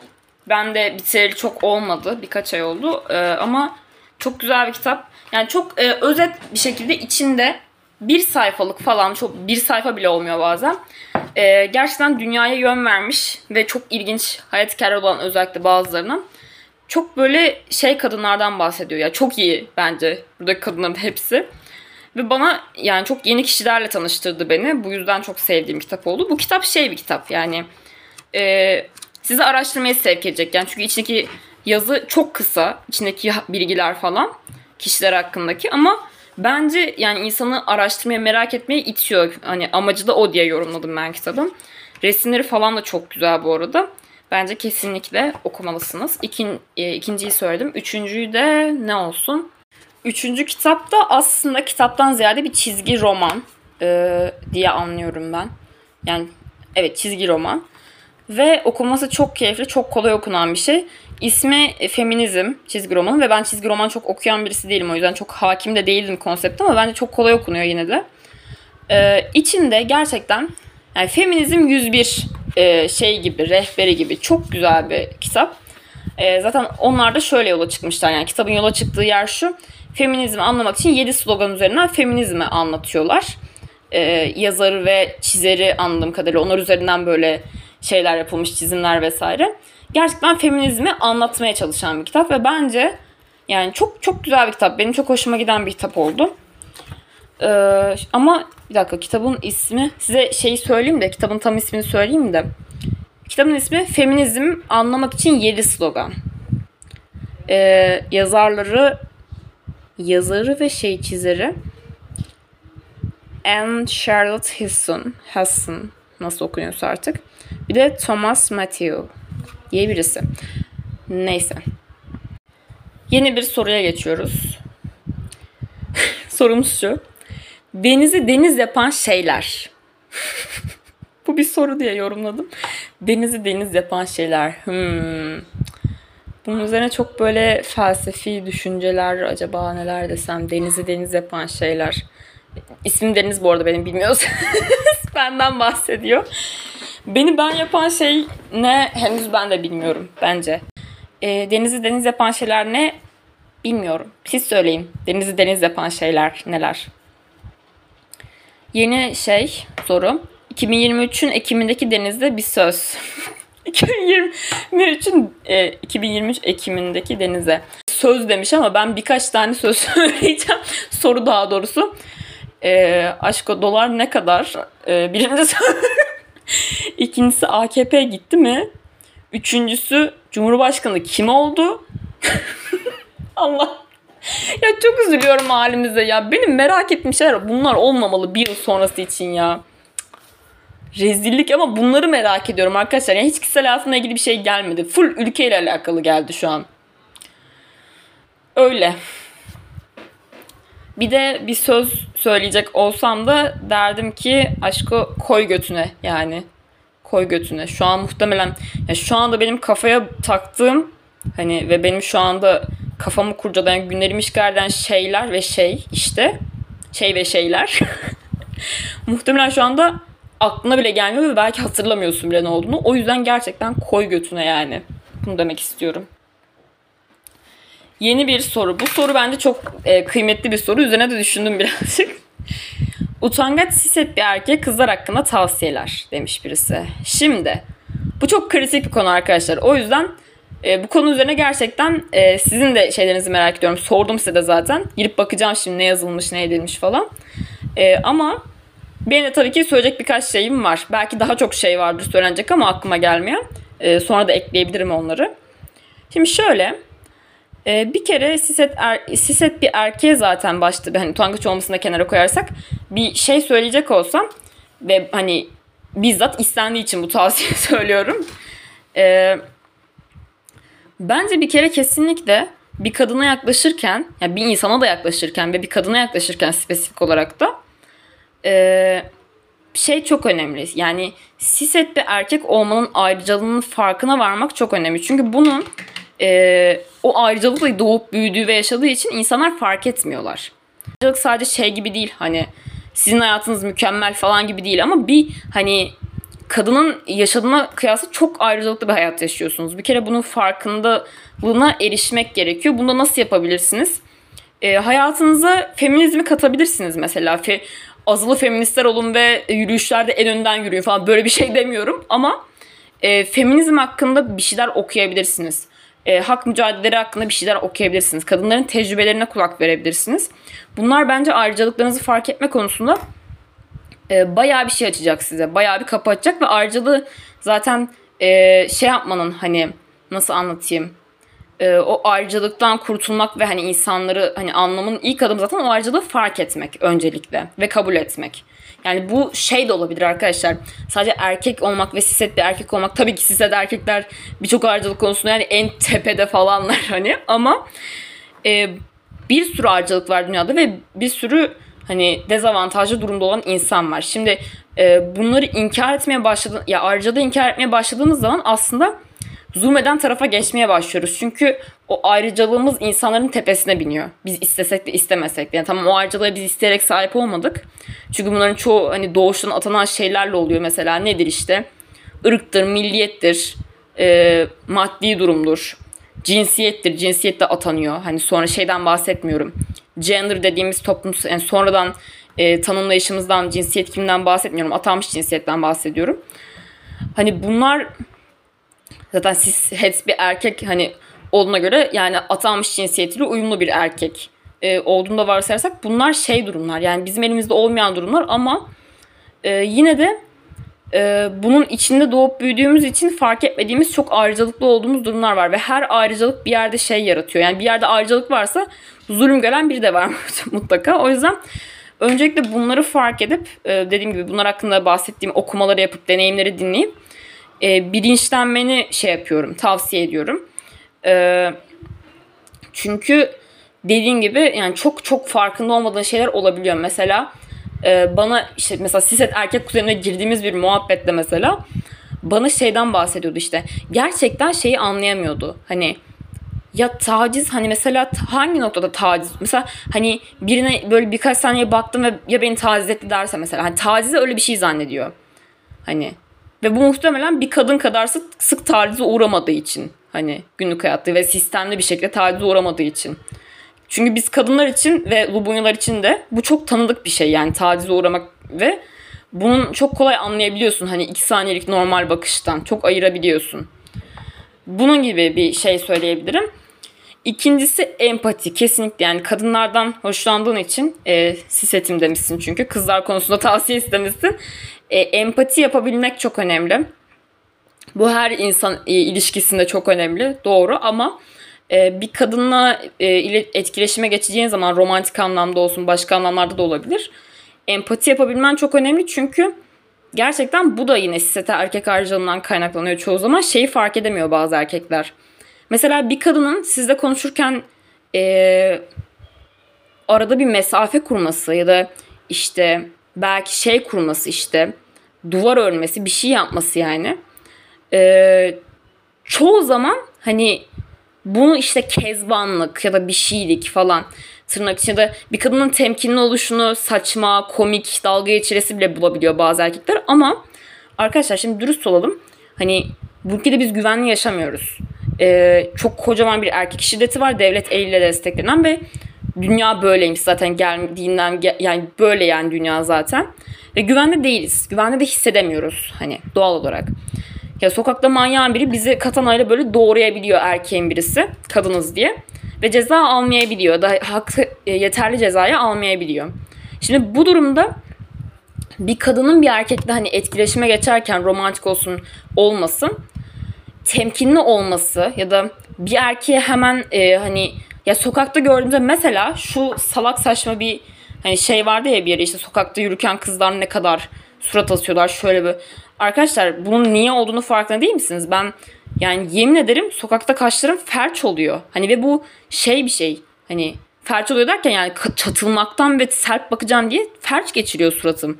ben de bitireli çok olmadı. Birkaç ay oldu. Ee, ama çok güzel bir kitap. Yani çok e, özet bir şekilde içinde bir sayfalık falan çok bir sayfa bile olmuyor bazen. Ee, gerçekten dünyaya yön vermiş ve çok ilginç hayat hikayeleri olan özellikle bazılarının. Çok böyle şey kadınlardan bahsediyor ya. Çok iyi bence buradaki kadınların hepsi. Ve bana yani çok yeni kişilerle tanıştırdı beni. Bu yüzden çok sevdiğim kitap oldu. Bu kitap şey bir kitap yani. E, sizi araştırmaya sevk edecek. Yani çünkü içindeki yazı çok kısa. içindeki bilgiler falan. Kişiler hakkındaki ama bence yani insanı araştırmaya merak etmeye itiyor. Hani amacı da o diye yorumladım ben kitabın. Resimleri falan da çok güzel bu arada. Bence kesinlikle okumalısınız. İkin, e, ikinciyi söyledim. Üçüncüyü de ne olsun? Üçüncü kitap da aslında kitaptan ziyade bir çizgi roman e, diye anlıyorum ben. Yani evet çizgi roman. Ve okuması çok keyifli, çok kolay okunan bir şey. İsmi Feminizm çizgi romanı ve ben çizgi roman çok okuyan birisi değilim. O yüzden çok hakim de değildim konsepte ama bence çok kolay okunuyor yine de. Ee, içinde gerçekten yani Feminizm 101 e, şey gibi, rehberi gibi çok güzel bir kitap. E, zaten onlar da şöyle yola çıkmışlar. Yani kitabın yola çıktığı yer şu. Feminizmi anlamak için 7 slogan üzerinden feminizmi anlatıyorlar. E, yazarı ve çizeri anladığım kadarıyla onlar üzerinden böyle şeyler yapılmış, çizimler vesaire. Gerçekten feminizmi anlatmaya çalışan bir kitap ve bence yani çok çok güzel bir kitap. Benim çok hoşuma giden bir kitap oldu. Ee, ama bir dakika kitabın ismi size şeyi söyleyeyim de kitabın tam ismini söyleyeyim de. Kitabın ismi Feminizm Anlamak için 7 Slogan. Ee, yazarları yazarı ve şey çizeri Anne Charlotte Hesson, Hesson nasıl okunuyorsa artık. Bir de Thomas Matthew diye birisi. Neyse. Yeni bir soruya geçiyoruz. *laughs* Sorumuz şu. Denizi deniz yapan şeyler. *laughs* Bu bir soru diye yorumladım. Denizi deniz yapan şeyler. Hmm. Bunun üzerine çok böyle felsefi düşünceler acaba neler desem. Denizi deniz yapan şeyler. İsmim Deniz bu arada benim bilmiyorsanız. *laughs* Benden bahsediyor. Beni ben yapan şey ne henüz ben de bilmiyorum bence. E, denizi deniz yapan şeyler ne bilmiyorum. Siz söyleyin. Denizi deniz yapan şeyler neler? Yeni şey soru. 2023'ün Ekim'indeki denizde bir söz. *laughs* 2023'ün e, 2023 Ekim'indeki denize. Söz demiş ama ben birkaç tane söz *laughs* söyleyeceğim. Soru daha doğrusu. E, aşko dolar ne kadar? E, birincisi *laughs* İkincisi AKP gitti mi? Üçüncüsü Cumhurbaşkanı kim oldu? *laughs* Allah. Ya çok üzülüyorum halimize ya. Benim merak ettiğim şeyler bunlar olmamalı bir yıl sonrası için ya. Rezillik ama bunları merak ediyorum arkadaşlar. Yani hiç kişisel hayatımla ilgili bir şey gelmedi. Full ülkeyle alakalı geldi şu an. Öyle. Bir de bir söz söyleyecek olsam da derdim ki aşkı koy götüne yani. Koy götüne. Şu an muhtemelen yani şu anda benim kafaya taktığım hani ve benim şu anda kafamı kurcalayan günlerimi işgal şeyler ve şey işte şey ve şeyler *laughs* muhtemelen şu anda aklına bile gelmiyor ve belki hatırlamıyorsun bile ne olduğunu. O yüzden gerçekten koy götüne yani. Bunu demek istiyorum. Yeni bir soru. Bu soru bence çok e, kıymetli bir soru. Üzerine de düşündüm *laughs* birazcık. Utangaç siset bir erkeğe kızlar hakkında tavsiyeler demiş birisi. Şimdi bu çok kritik bir konu arkadaşlar. O yüzden e, bu konu üzerine gerçekten e, sizin de şeylerinizi merak ediyorum. Sordum size de zaten. Girip bakacağım şimdi ne yazılmış ne edilmiş falan. E, ama benim de tabii ki söyleyecek birkaç şeyim var. Belki daha çok şey vardır söylenecek ama aklıma gelmiyor. E, sonra da ekleyebilirim onları. Şimdi şöyle ee, bir kere siset, er, siset bir erkeğe zaten başta hani utangaç olmasını da kenara koyarsak bir şey söyleyecek olsam ve hani bizzat istendiği için bu tavsiye *laughs* söylüyorum. Ee, bence bir kere kesinlikle bir kadına yaklaşırken, yani bir insana da yaklaşırken ve bir kadına yaklaşırken spesifik olarak da e, şey çok önemli. Yani siset bir erkek olmanın ayrıcalığının farkına varmak çok önemli. Çünkü bunun e, o ayrıcalıkla doğup büyüdüğü ve yaşadığı için insanlar fark etmiyorlar. Ayrıcalık sadece şey gibi değil hani sizin hayatınız mükemmel falan gibi değil ama bir hani kadının yaşadığına kıyasla çok ayrıcalıklı bir hayat yaşıyorsunuz. Bir kere bunun farkındalığına erişmek gerekiyor. Bunu da nasıl yapabilirsiniz? E, hayatınıza feminizmi katabilirsiniz mesela. Fe, azılı feministler olun ve yürüyüşlerde en önden yürüyün falan böyle bir şey demiyorum ama e, feminizm hakkında bir şeyler okuyabilirsiniz. E, hak mücadeleleri hakkında bir şeyler okuyabilirsiniz. Kadınların tecrübelerine kulak verebilirsiniz. Bunlar bence ayrıcalıklarınızı fark etme konusunda e, bayağı bir şey açacak size. Bayağı bir kapı açacak ve ayrıcalığı zaten e, şey yapmanın hani nasıl anlatayım e, o ayrıcalıktan kurtulmak ve hani insanları hani anlamın ilk adımı zaten o ayrıcalığı fark etmek öncelikle ve kabul etmek. Yani bu şey de olabilir arkadaşlar. Sadece erkek olmak ve siset bir erkek olmak. Tabii ki siset erkekler birçok ayrıcalık konusunda yani en tepede falanlar *laughs* hani. Ama e, bir sürü ayrıcalık var dünyada ve bir sürü hani dezavantajlı durumda olan insan var. Şimdi e, bunları inkar etmeye başladığın ya ayrıcalığı inkar etmeye başladığımız zaman aslında zulmeden tarafa geçmeye başlıyoruz. Çünkü o ayrıcalığımız insanların tepesine biniyor. Biz istesek de istemesek de. Yani tamam o ayrıcalığa biz isteyerek sahip olmadık. Çünkü bunların çoğu hani doğuştan atanan şeylerle oluyor mesela. Nedir işte? Irktır, milliyettir, e, maddi durumdur, cinsiyettir. Cinsiyet de atanıyor. Hani sonra şeyden bahsetmiyorum. Gender dediğimiz toplum yani sonradan e, tanımlayışımızdan, cinsiyet kimden bahsetmiyorum. Atanmış cinsiyetten bahsediyorum. Hani bunlar Zaten siz het bir erkek hani olduğuna göre yani atanmış cinsiyetiyle uyumlu bir erkek e, olduğunda varsayarsak bunlar şey durumlar. Yani bizim elimizde olmayan durumlar ama e, yine de e, bunun içinde doğup büyüdüğümüz için fark etmediğimiz çok ayrıcalıklı olduğumuz durumlar var. Ve her ayrıcalık bir yerde şey yaratıyor. Yani bir yerde ayrıcalık varsa zulüm gören biri de var *laughs* mutlaka. O yüzden öncelikle bunları fark edip e, dediğim gibi bunlar hakkında bahsettiğim okumaları yapıp deneyimleri dinleyip e, bilinçlenmeni şey yapıyorum, tavsiye ediyorum. E, çünkü dediğin gibi yani çok çok farkında olmadığın şeyler olabiliyor. Mesela e, bana işte mesela siset erkek kuzenine girdiğimiz bir muhabbette mesela bana şeyden bahsediyordu işte. Gerçekten şeyi anlayamıyordu. Hani ya taciz hani mesela hangi noktada taciz? Mesela hani birine böyle birkaç saniye baktım ve ya beni taciz etti derse mesela hani tacize öyle bir şey zannediyor. Hani ve bu muhtemelen bir kadın kadar sık, sık tacize uğramadığı için. Hani günlük hayatta ve sistemli bir şekilde tacize uğramadığı için. Çünkü biz kadınlar için ve Lubunyalar için de bu çok tanıdık bir şey yani tacize uğramak ve bunun çok kolay anlayabiliyorsun hani iki saniyelik normal bakıştan çok ayırabiliyorsun. Bunun gibi bir şey söyleyebilirim. İkincisi empati kesinlikle yani kadınlardan hoşlandığın için e, sisetim demişsin çünkü kızlar konusunda *laughs* tavsiye istemişsin. E, empati yapabilmek çok önemli. Bu her insan e, ilişkisinde çok önemli doğru ama e, bir kadınla e, etkileşime geçeceğin zaman romantik anlamda olsun başka anlamlarda da olabilir. Empati yapabilmen çok önemli çünkü gerçekten bu da yine sisete erkek harcalığından kaynaklanıyor çoğu zaman. Şeyi fark edemiyor bazı erkekler. Mesela bir kadının sizle konuşurken e, arada bir mesafe kurması ya da işte belki şey kurması işte duvar örmesi bir şey yapması yani. Ee, çoğu zaman hani bunu işte kezbanlık ya da bir şeylik falan tırnak içinde bir kadının temkinli oluşunu saçma, komik, dalga geçiresi bile bulabiliyor bazı erkekler ama arkadaşlar şimdi dürüst olalım. Hani bu ülkede biz güvenli yaşamıyoruz. Ee, çok kocaman bir erkek şiddeti var. Devlet eliyle desteklenen ve dünya böyleymiş zaten geldiğinden yani böyle yani dünya zaten. Ve güvende değiliz. Güvende de hissedemiyoruz hani doğal olarak. Ya sokakta manyağın biri bizi katanayla böyle doğrayabiliyor erkeğin birisi kadınız diye. Ve ceza almayabiliyor. Da hakkı e, yeterli cezayı almayabiliyor. Şimdi bu durumda bir kadının bir erkekle hani etkileşime geçerken romantik olsun olmasın temkinli olması ya da bir erkeğe hemen e, hani ya sokakta gördüğümüzde mesela şu salak saçma bir hani şey vardı ya bir yere işte sokakta yürürken kızlar ne kadar surat asıyorlar şöyle bir. Arkadaşlar bunun niye olduğunu farkında değil misiniz? Ben yani yemin ederim sokakta kaşlarım felç oluyor. Hani ve bu şey bir şey. Hani felç oluyor derken yani çatılmaktan ve sert bakacağım diye felç geçiriyor suratım.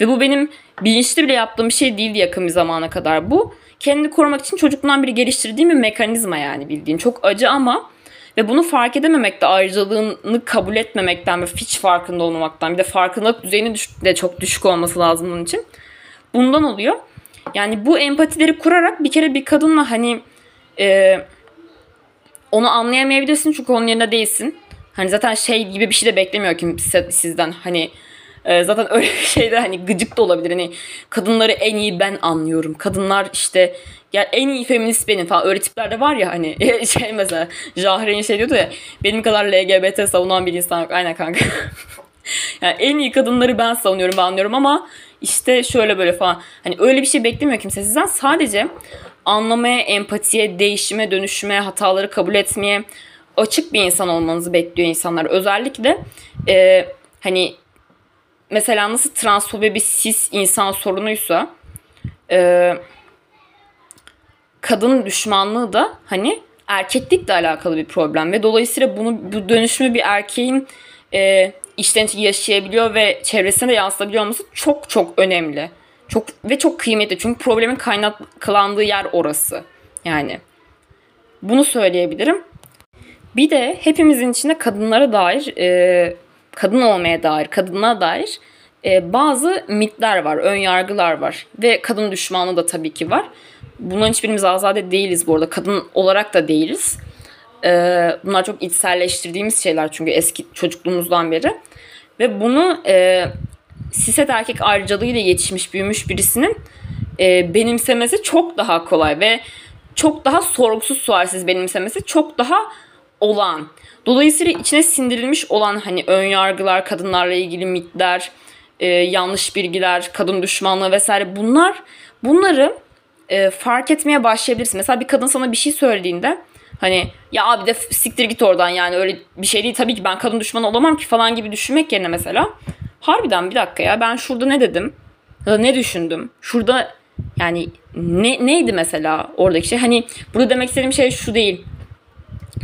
Ve bu benim bilinçli bile yaptığım bir şey değildi yakın bir zamana kadar. Bu kendini korumak için çocukluğumdan beri geliştirdiğim bir mekanizma yani bildiğin. Çok acı ama ve bunu fark edememek de ayrıcalığını kabul etmemekten ve hiç farkında olmamaktan bir de farkındalık düzeyinin de çok düşük olması lazım bunun için. Bundan oluyor. Yani bu empatileri kurarak bir kere bir kadınla hani e, onu anlayamayabilirsin çünkü onun yerinde değilsin. Hani zaten şey gibi bir şey de beklemiyor ki sizden. Hani e, zaten *laughs* öyle bir şey de hani gıcık da olabilir. Hani kadınları en iyi ben anlıyorum. Kadınlar işte ya en iyi feminist benim falan öyle tipler de var ya hani *laughs* şey mesela Jahre'nin şey diyordu ya benim kadar LGBT savunan bir insan yok. Aynen kanka. *laughs* yani en iyi kadınları ben savunuyorum ben anlıyorum ama işte şöyle böyle falan. Hani öyle bir şey beklemiyor kimse sizden. Sadece anlamaya, empatiye, değişime, dönüşüme, hataları kabul etmeye açık bir insan olmanızı bekliyor insanlar. Özellikle e, hani mesela nasıl transfobi bir cis insan sorunuysa e, kadın düşmanlığı da hani erkeklikle alakalı bir problem ve dolayısıyla bunu bu dönüşümü bir erkeğin e, içten yaşayabiliyor ve çevresine de yansıtabiliyor olması çok çok önemli. Çok ve çok kıymetli. Çünkü problemin kaynaklandığı yer orası. Yani bunu söyleyebilirim. Bir de hepimizin içinde kadınlara dair, e, kadın olmaya dair, kadınlığa dair e, bazı mitler var, ön yargılar var. Ve kadın düşmanlığı da tabii ki var. Bunların hiçbirimiz azade değiliz bu arada. Kadın olarak da değiliz. E, bunlar çok içselleştirdiğimiz şeyler çünkü eski çocukluğumuzdan beri. Ve bunu e, siset erkek ayrıcalığıyla yetişmiş, büyümüş birisinin e, benimsemesi çok daha kolay ve çok daha sorgusuz sualsiz benimsemesi çok daha olağan. Dolayısıyla içine sindirilmiş olan hani ön yargılar, kadınlarla ilgili mitler, e, yanlış bilgiler, kadın düşmanlığı vesaire bunlar bunları e, fark etmeye başlayabilirsin. Mesela bir kadın sana bir şey söylediğinde hani ya abi de siktir git oradan yani öyle bir şey değil tabii ki ben kadın düşmanı olamam ki falan gibi düşünmek yerine mesela harbiden bir dakika ya ben şurada ne dedim ya da ne düşündüm şurada yani ne, neydi mesela oradaki şey hani burada demek istediğim şey şu değil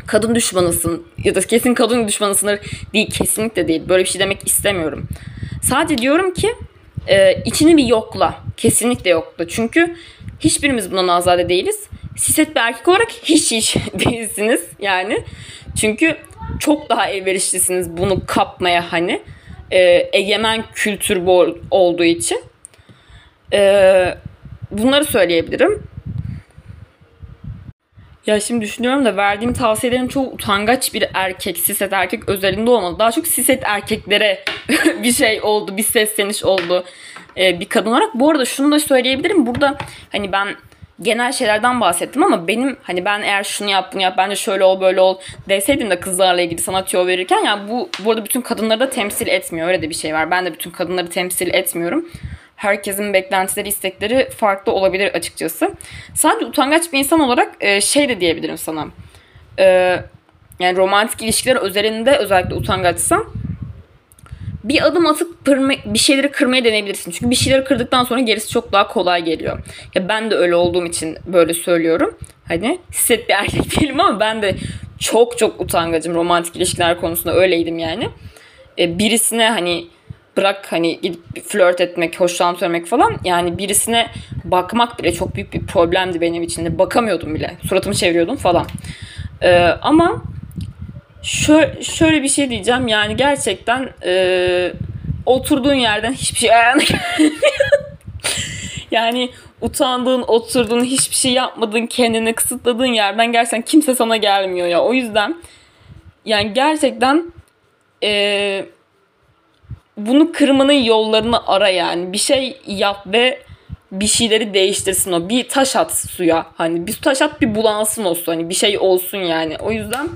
kadın düşmanısın ya da kesin kadın düşmanısındır değil kesinlikle değil. Böyle bir şey demek istemiyorum. Sadece diyorum ki e, içini bir yokla. Kesinlikle yokla. Çünkü hiçbirimiz bundan azade değiliz. Siset bir erkek olarak hiç hiç *laughs* değilsiniz yani. Çünkü çok daha elverişlisiniz bunu kapmaya hani e, egemen kültür bu olduğu için. E, bunları söyleyebilirim. Ya şimdi düşünüyorum da verdiğim tavsiyelerin çoğu utangaç bir erkek, siset erkek özelinde olmalı. Daha çok siset erkeklere *laughs* bir şey oldu, bir sesleniş oldu ee, bir kadın olarak. Bu arada şunu da söyleyebilirim. Burada hani ben genel şeylerden bahsettim ama benim hani ben eğer şunu yap bunu yap bence şöyle ol böyle ol deseydim de kızlarla ilgili sana tüyo verirken yani bu bu arada bütün kadınları da temsil etmiyor öyle de bir şey var. Ben de bütün kadınları temsil etmiyorum. Herkesin beklentileri, istekleri farklı olabilir açıkçası. Sadece utangaç bir insan olarak e, şey de diyebilirim sana. E, yani romantik ilişkiler özelinde özellikle utangaçsan bir adım atıp pırma, bir şeyleri kırmaya deneyebilirsin. Çünkü bir şeyleri kırdıktan sonra gerisi çok daha kolay geliyor. Ya ben de öyle olduğum için böyle söylüyorum. Hani hisset bir erkek değilim ama ben de çok çok utangacım romantik ilişkiler konusunda öyleydim yani. E, birisine hani bırak hani gidip flört etmek, hoşlanıp söylemek falan. Yani birisine bakmak bile çok büyük bir problemdi benim için de. Bakamıyordum bile. Suratımı çeviriyordum falan. Ee, ama şöyle, şöyle bir şey diyeceğim. Yani gerçekten e, oturduğun yerden hiçbir şey ayağına *laughs* yani utandığın, oturduğun, hiçbir şey yapmadığın, kendini kısıtladığın yerden gerçekten kimse sana gelmiyor ya. O yüzden yani gerçekten e, bunu kırmanın yollarını ara yani. Bir şey yap ve bir şeyleri değiştirsin o. Bir taş at suya. Hani bir taş at bir bulansın o su. Hani bir şey olsun yani. O yüzden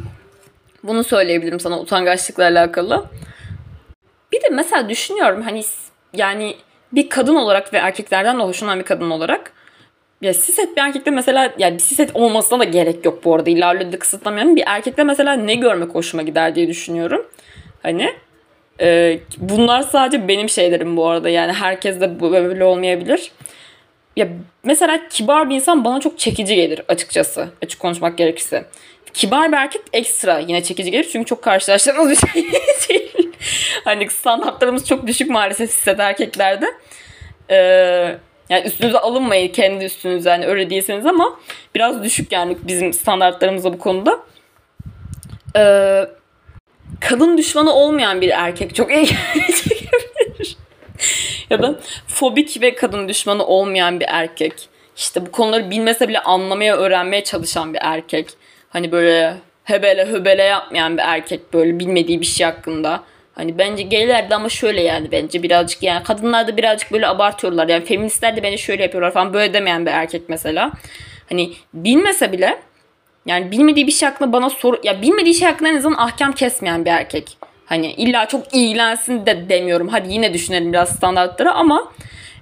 bunu söyleyebilirim sana utangaçlıkla alakalı. Bir de mesela düşünüyorum hani yani bir kadın olarak ve erkeklerden de hoşlanan bir kadın olarak ya siset bir erkekte mesela yani bir siset olmasına da gerek yok bu arada. İlla öyle de kısıtlamıyorum. Bir erkekte mesela ne görmek hoşuma gider diye düşünüyorum. Hani e, bunlar sadece benim şeylerim bu arada. Yani herkes de böyle olmayabilir. ya mesela kibar bir insan bana çok çekici gelir açıkçası. Açık konuşmak gerekirse. Kibar bir erkek ekstra yine çekici gelir. Çünkü çok karşılaştığımız bir şey *laughs* değil. hani standartlarımız çok düşük maalesef hisset erkeklerde. Ee, yani üstünüze alınmayın kendi üstünüze yani öyle değilseniz ama biraz düşük yani bizim standartlarımızda bu konuda. Ee, kadın düşmanı olmayan bir erkek çok iyi çekebilir. ya da fobik ve kadın düşmanı olmayan bir erkek. İşte bu konuları bilmese bile anlamaya, öğrenmeye çalışan bir erkek. Hani böyle hebele höbele yapmayan bir erkek böyle bilmediği bir şey hakkında. Hani bence gaylerde ama şöyle yani bence birazcık yani kadınlar da birazcık böyle abartıyorlar. Yani feministler de bence şöyle yapıyorlar falan böyle demeyen bir erkek mesela. Hani bilmese bile yani bilmediği bir şey hakkında bana sor ya bilmediği şey hakkında en azından ahkam kesmeyen bir erkek. Hani illa çok ilgilensin de demiyorum. Hadi yine düşünelim biraz standartları ama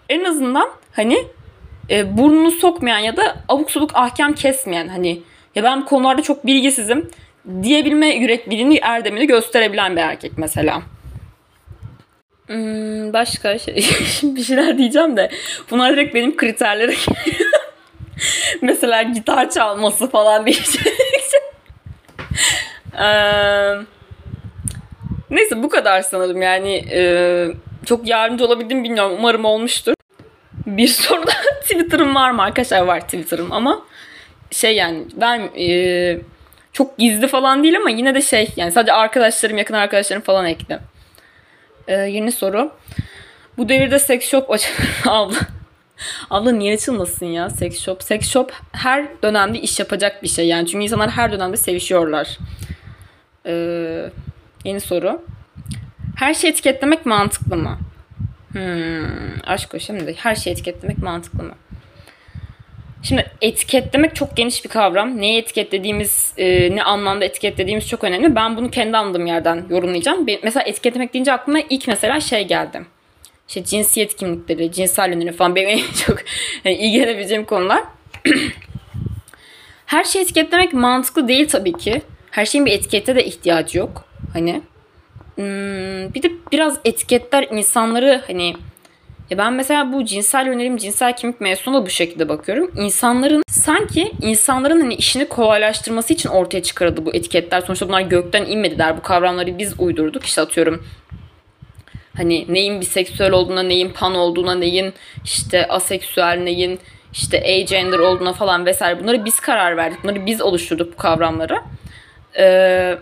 en azından hani e, burnunu sokmayan ya da abuk subuk ahkam kesmeyen hani ya ben bu konularda çok bilgisizim diyebilme yürekliliğini erdemini gösterebilen bir erkek mesela. Hmm, başka şey, *laughs* bir şeyler diyeceğim de bunlar direkt benim kriterlere *laughs* *laughs* mesela gitar çalması falan *laughs* ee, neyse bu kadar sanırım yani çok yardımcı olabildim bilmiyorum umarım olmuştur. Bir *laughs* soru da Twitter'ım var mı arkadaşlar var Twitter'ım ama şey yani ben çok gizli falan değil ama yine de şey yani sadece arkadaşlarım yakın arkadaşlarım falan. Ee, yeni soru. Bu devirde seks shop açılır abla? Abla niye açılmasın ya seks shop? Seks shop her dönemde iş yapacak bir şey yani. Çünkü insanlar her dönemde sevişiyorlar. Ee, yeni soru. Her şeyi etiketlemek mantıklı mı? Hmm, aşk o şimdi. Her şeyi etiketlemek mantıklı mı? Şimdi etiketlemek çok geniş bir kavram. Neyi etiketlediğimiz, e, ne anlamda etiketlediğimiz çok önemli. Ben bunu kendi anladığım yerden yorumlayacağım. mesela etiketlemek deyince aklıma ilk mesela şey geldi. İşte cinsiyet kimlikleri, cinsel yönleri falan benim *laughs* çok ilgilenebileceğim konular. *clears throat* Her şeyi etiketlemek mantıklı değil tabii ki. Her şeyin bir etikette de ihtiyacı yok. Hani hmm, bir de biraz etiketler insanları hani ya ben mesela bu cinsel yönelim, cinsel kimlik mevzusuna bu şekilde bakıyorum. İnsanların sanki insanların hani işini kolaylaştırması için ortaya çıkarıldı bu etiketler. Sonuçta bunlar gökten inmediler. Bu kavramları biz uydurduk. İşte atıyorum hani neyin biseksüel olduğuna, neyin pan olduğuna, neyin işte aseksüel, neyin işte agender olduğuna falan vesaire bunları biz karar verdik. Bunları biz oluşturduk bu kavramları. Ee,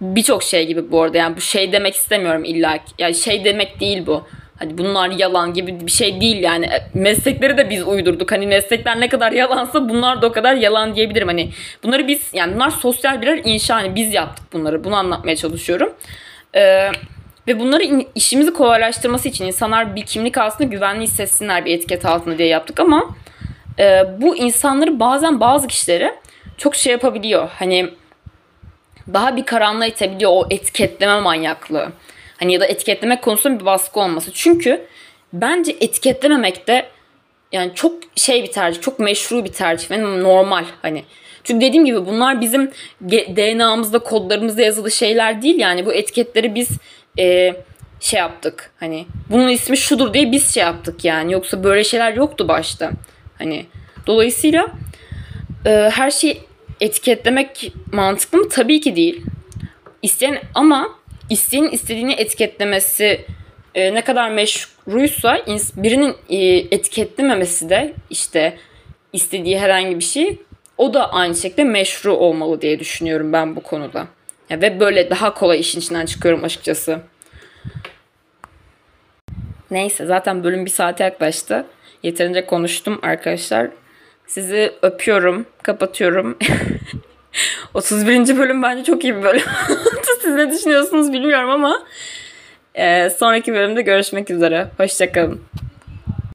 Birçok şey gibi bu arada yani bu şey demek istemiyorum illa yani şey demek değil bu Hani bunlar yalan gibi bir şey değil yani. E, meslekleri de biz uydurduk. Hani meslekler ne kadar yalansa bunlar da o kadar yalan diyebilirim. Hani bunları biz yani bunlar sosyal birer inşa. Hani biz yaptık bunları. Bunu anlatmaya çalışıyorum. Ee, ve bunları işimizi kolaylaştırması için insanlar bir kimlik altında güvenli hissetsinler bir etiket altında diye yaptık ama e, bu insanları bazen bazı kişileri çok şey yapabiliyor. Hani daha bir karanlığa itebiliyor o etiketleme manyaklığı. Hani ya da etiketlemek konusunda bir baskı olması. Çünkü bence etiketlememek de yani çok şey bir tercih, çok meşru bir tercih ve normal hani. Çünkü dediğim gibi bunlar bizim DNA'mızda, kodlarımızda yazılı şeyler değil yani bu etiketleri biz e, şey yaptık. Hani bunun ismi şudur diye biz şey yaptık yani. Yoksa böyle şeyler yoktu başta. Hani dolayısıyla e, her şeyi etiketlemek mantıklı mı? Tabii ki değil. İsteyen ama isteğin istediğini etiketlemesi e, ne kadar meşruysa birinin e, etiketlememesi de işte istediği herhangi bir şey o da aynı şekilde meşru olmalı diye düşünüyorum ben bu konuda. Ve böyle daha kolay işin içinden çıkıyorum açıkçası. Neyse zaten bölüm bir saate yaklaştı. Yeterince konuştum arkadaşlar. Sizi öpüyorum, kapatıyorum. *laughs* 31. bölüm bence çok iyi bir bölüm. *laughs* Siz ne düşünüyorsunuz bilmiyorum ama e, sonraki bölümde görüşmek üzere. Hoşçakalın.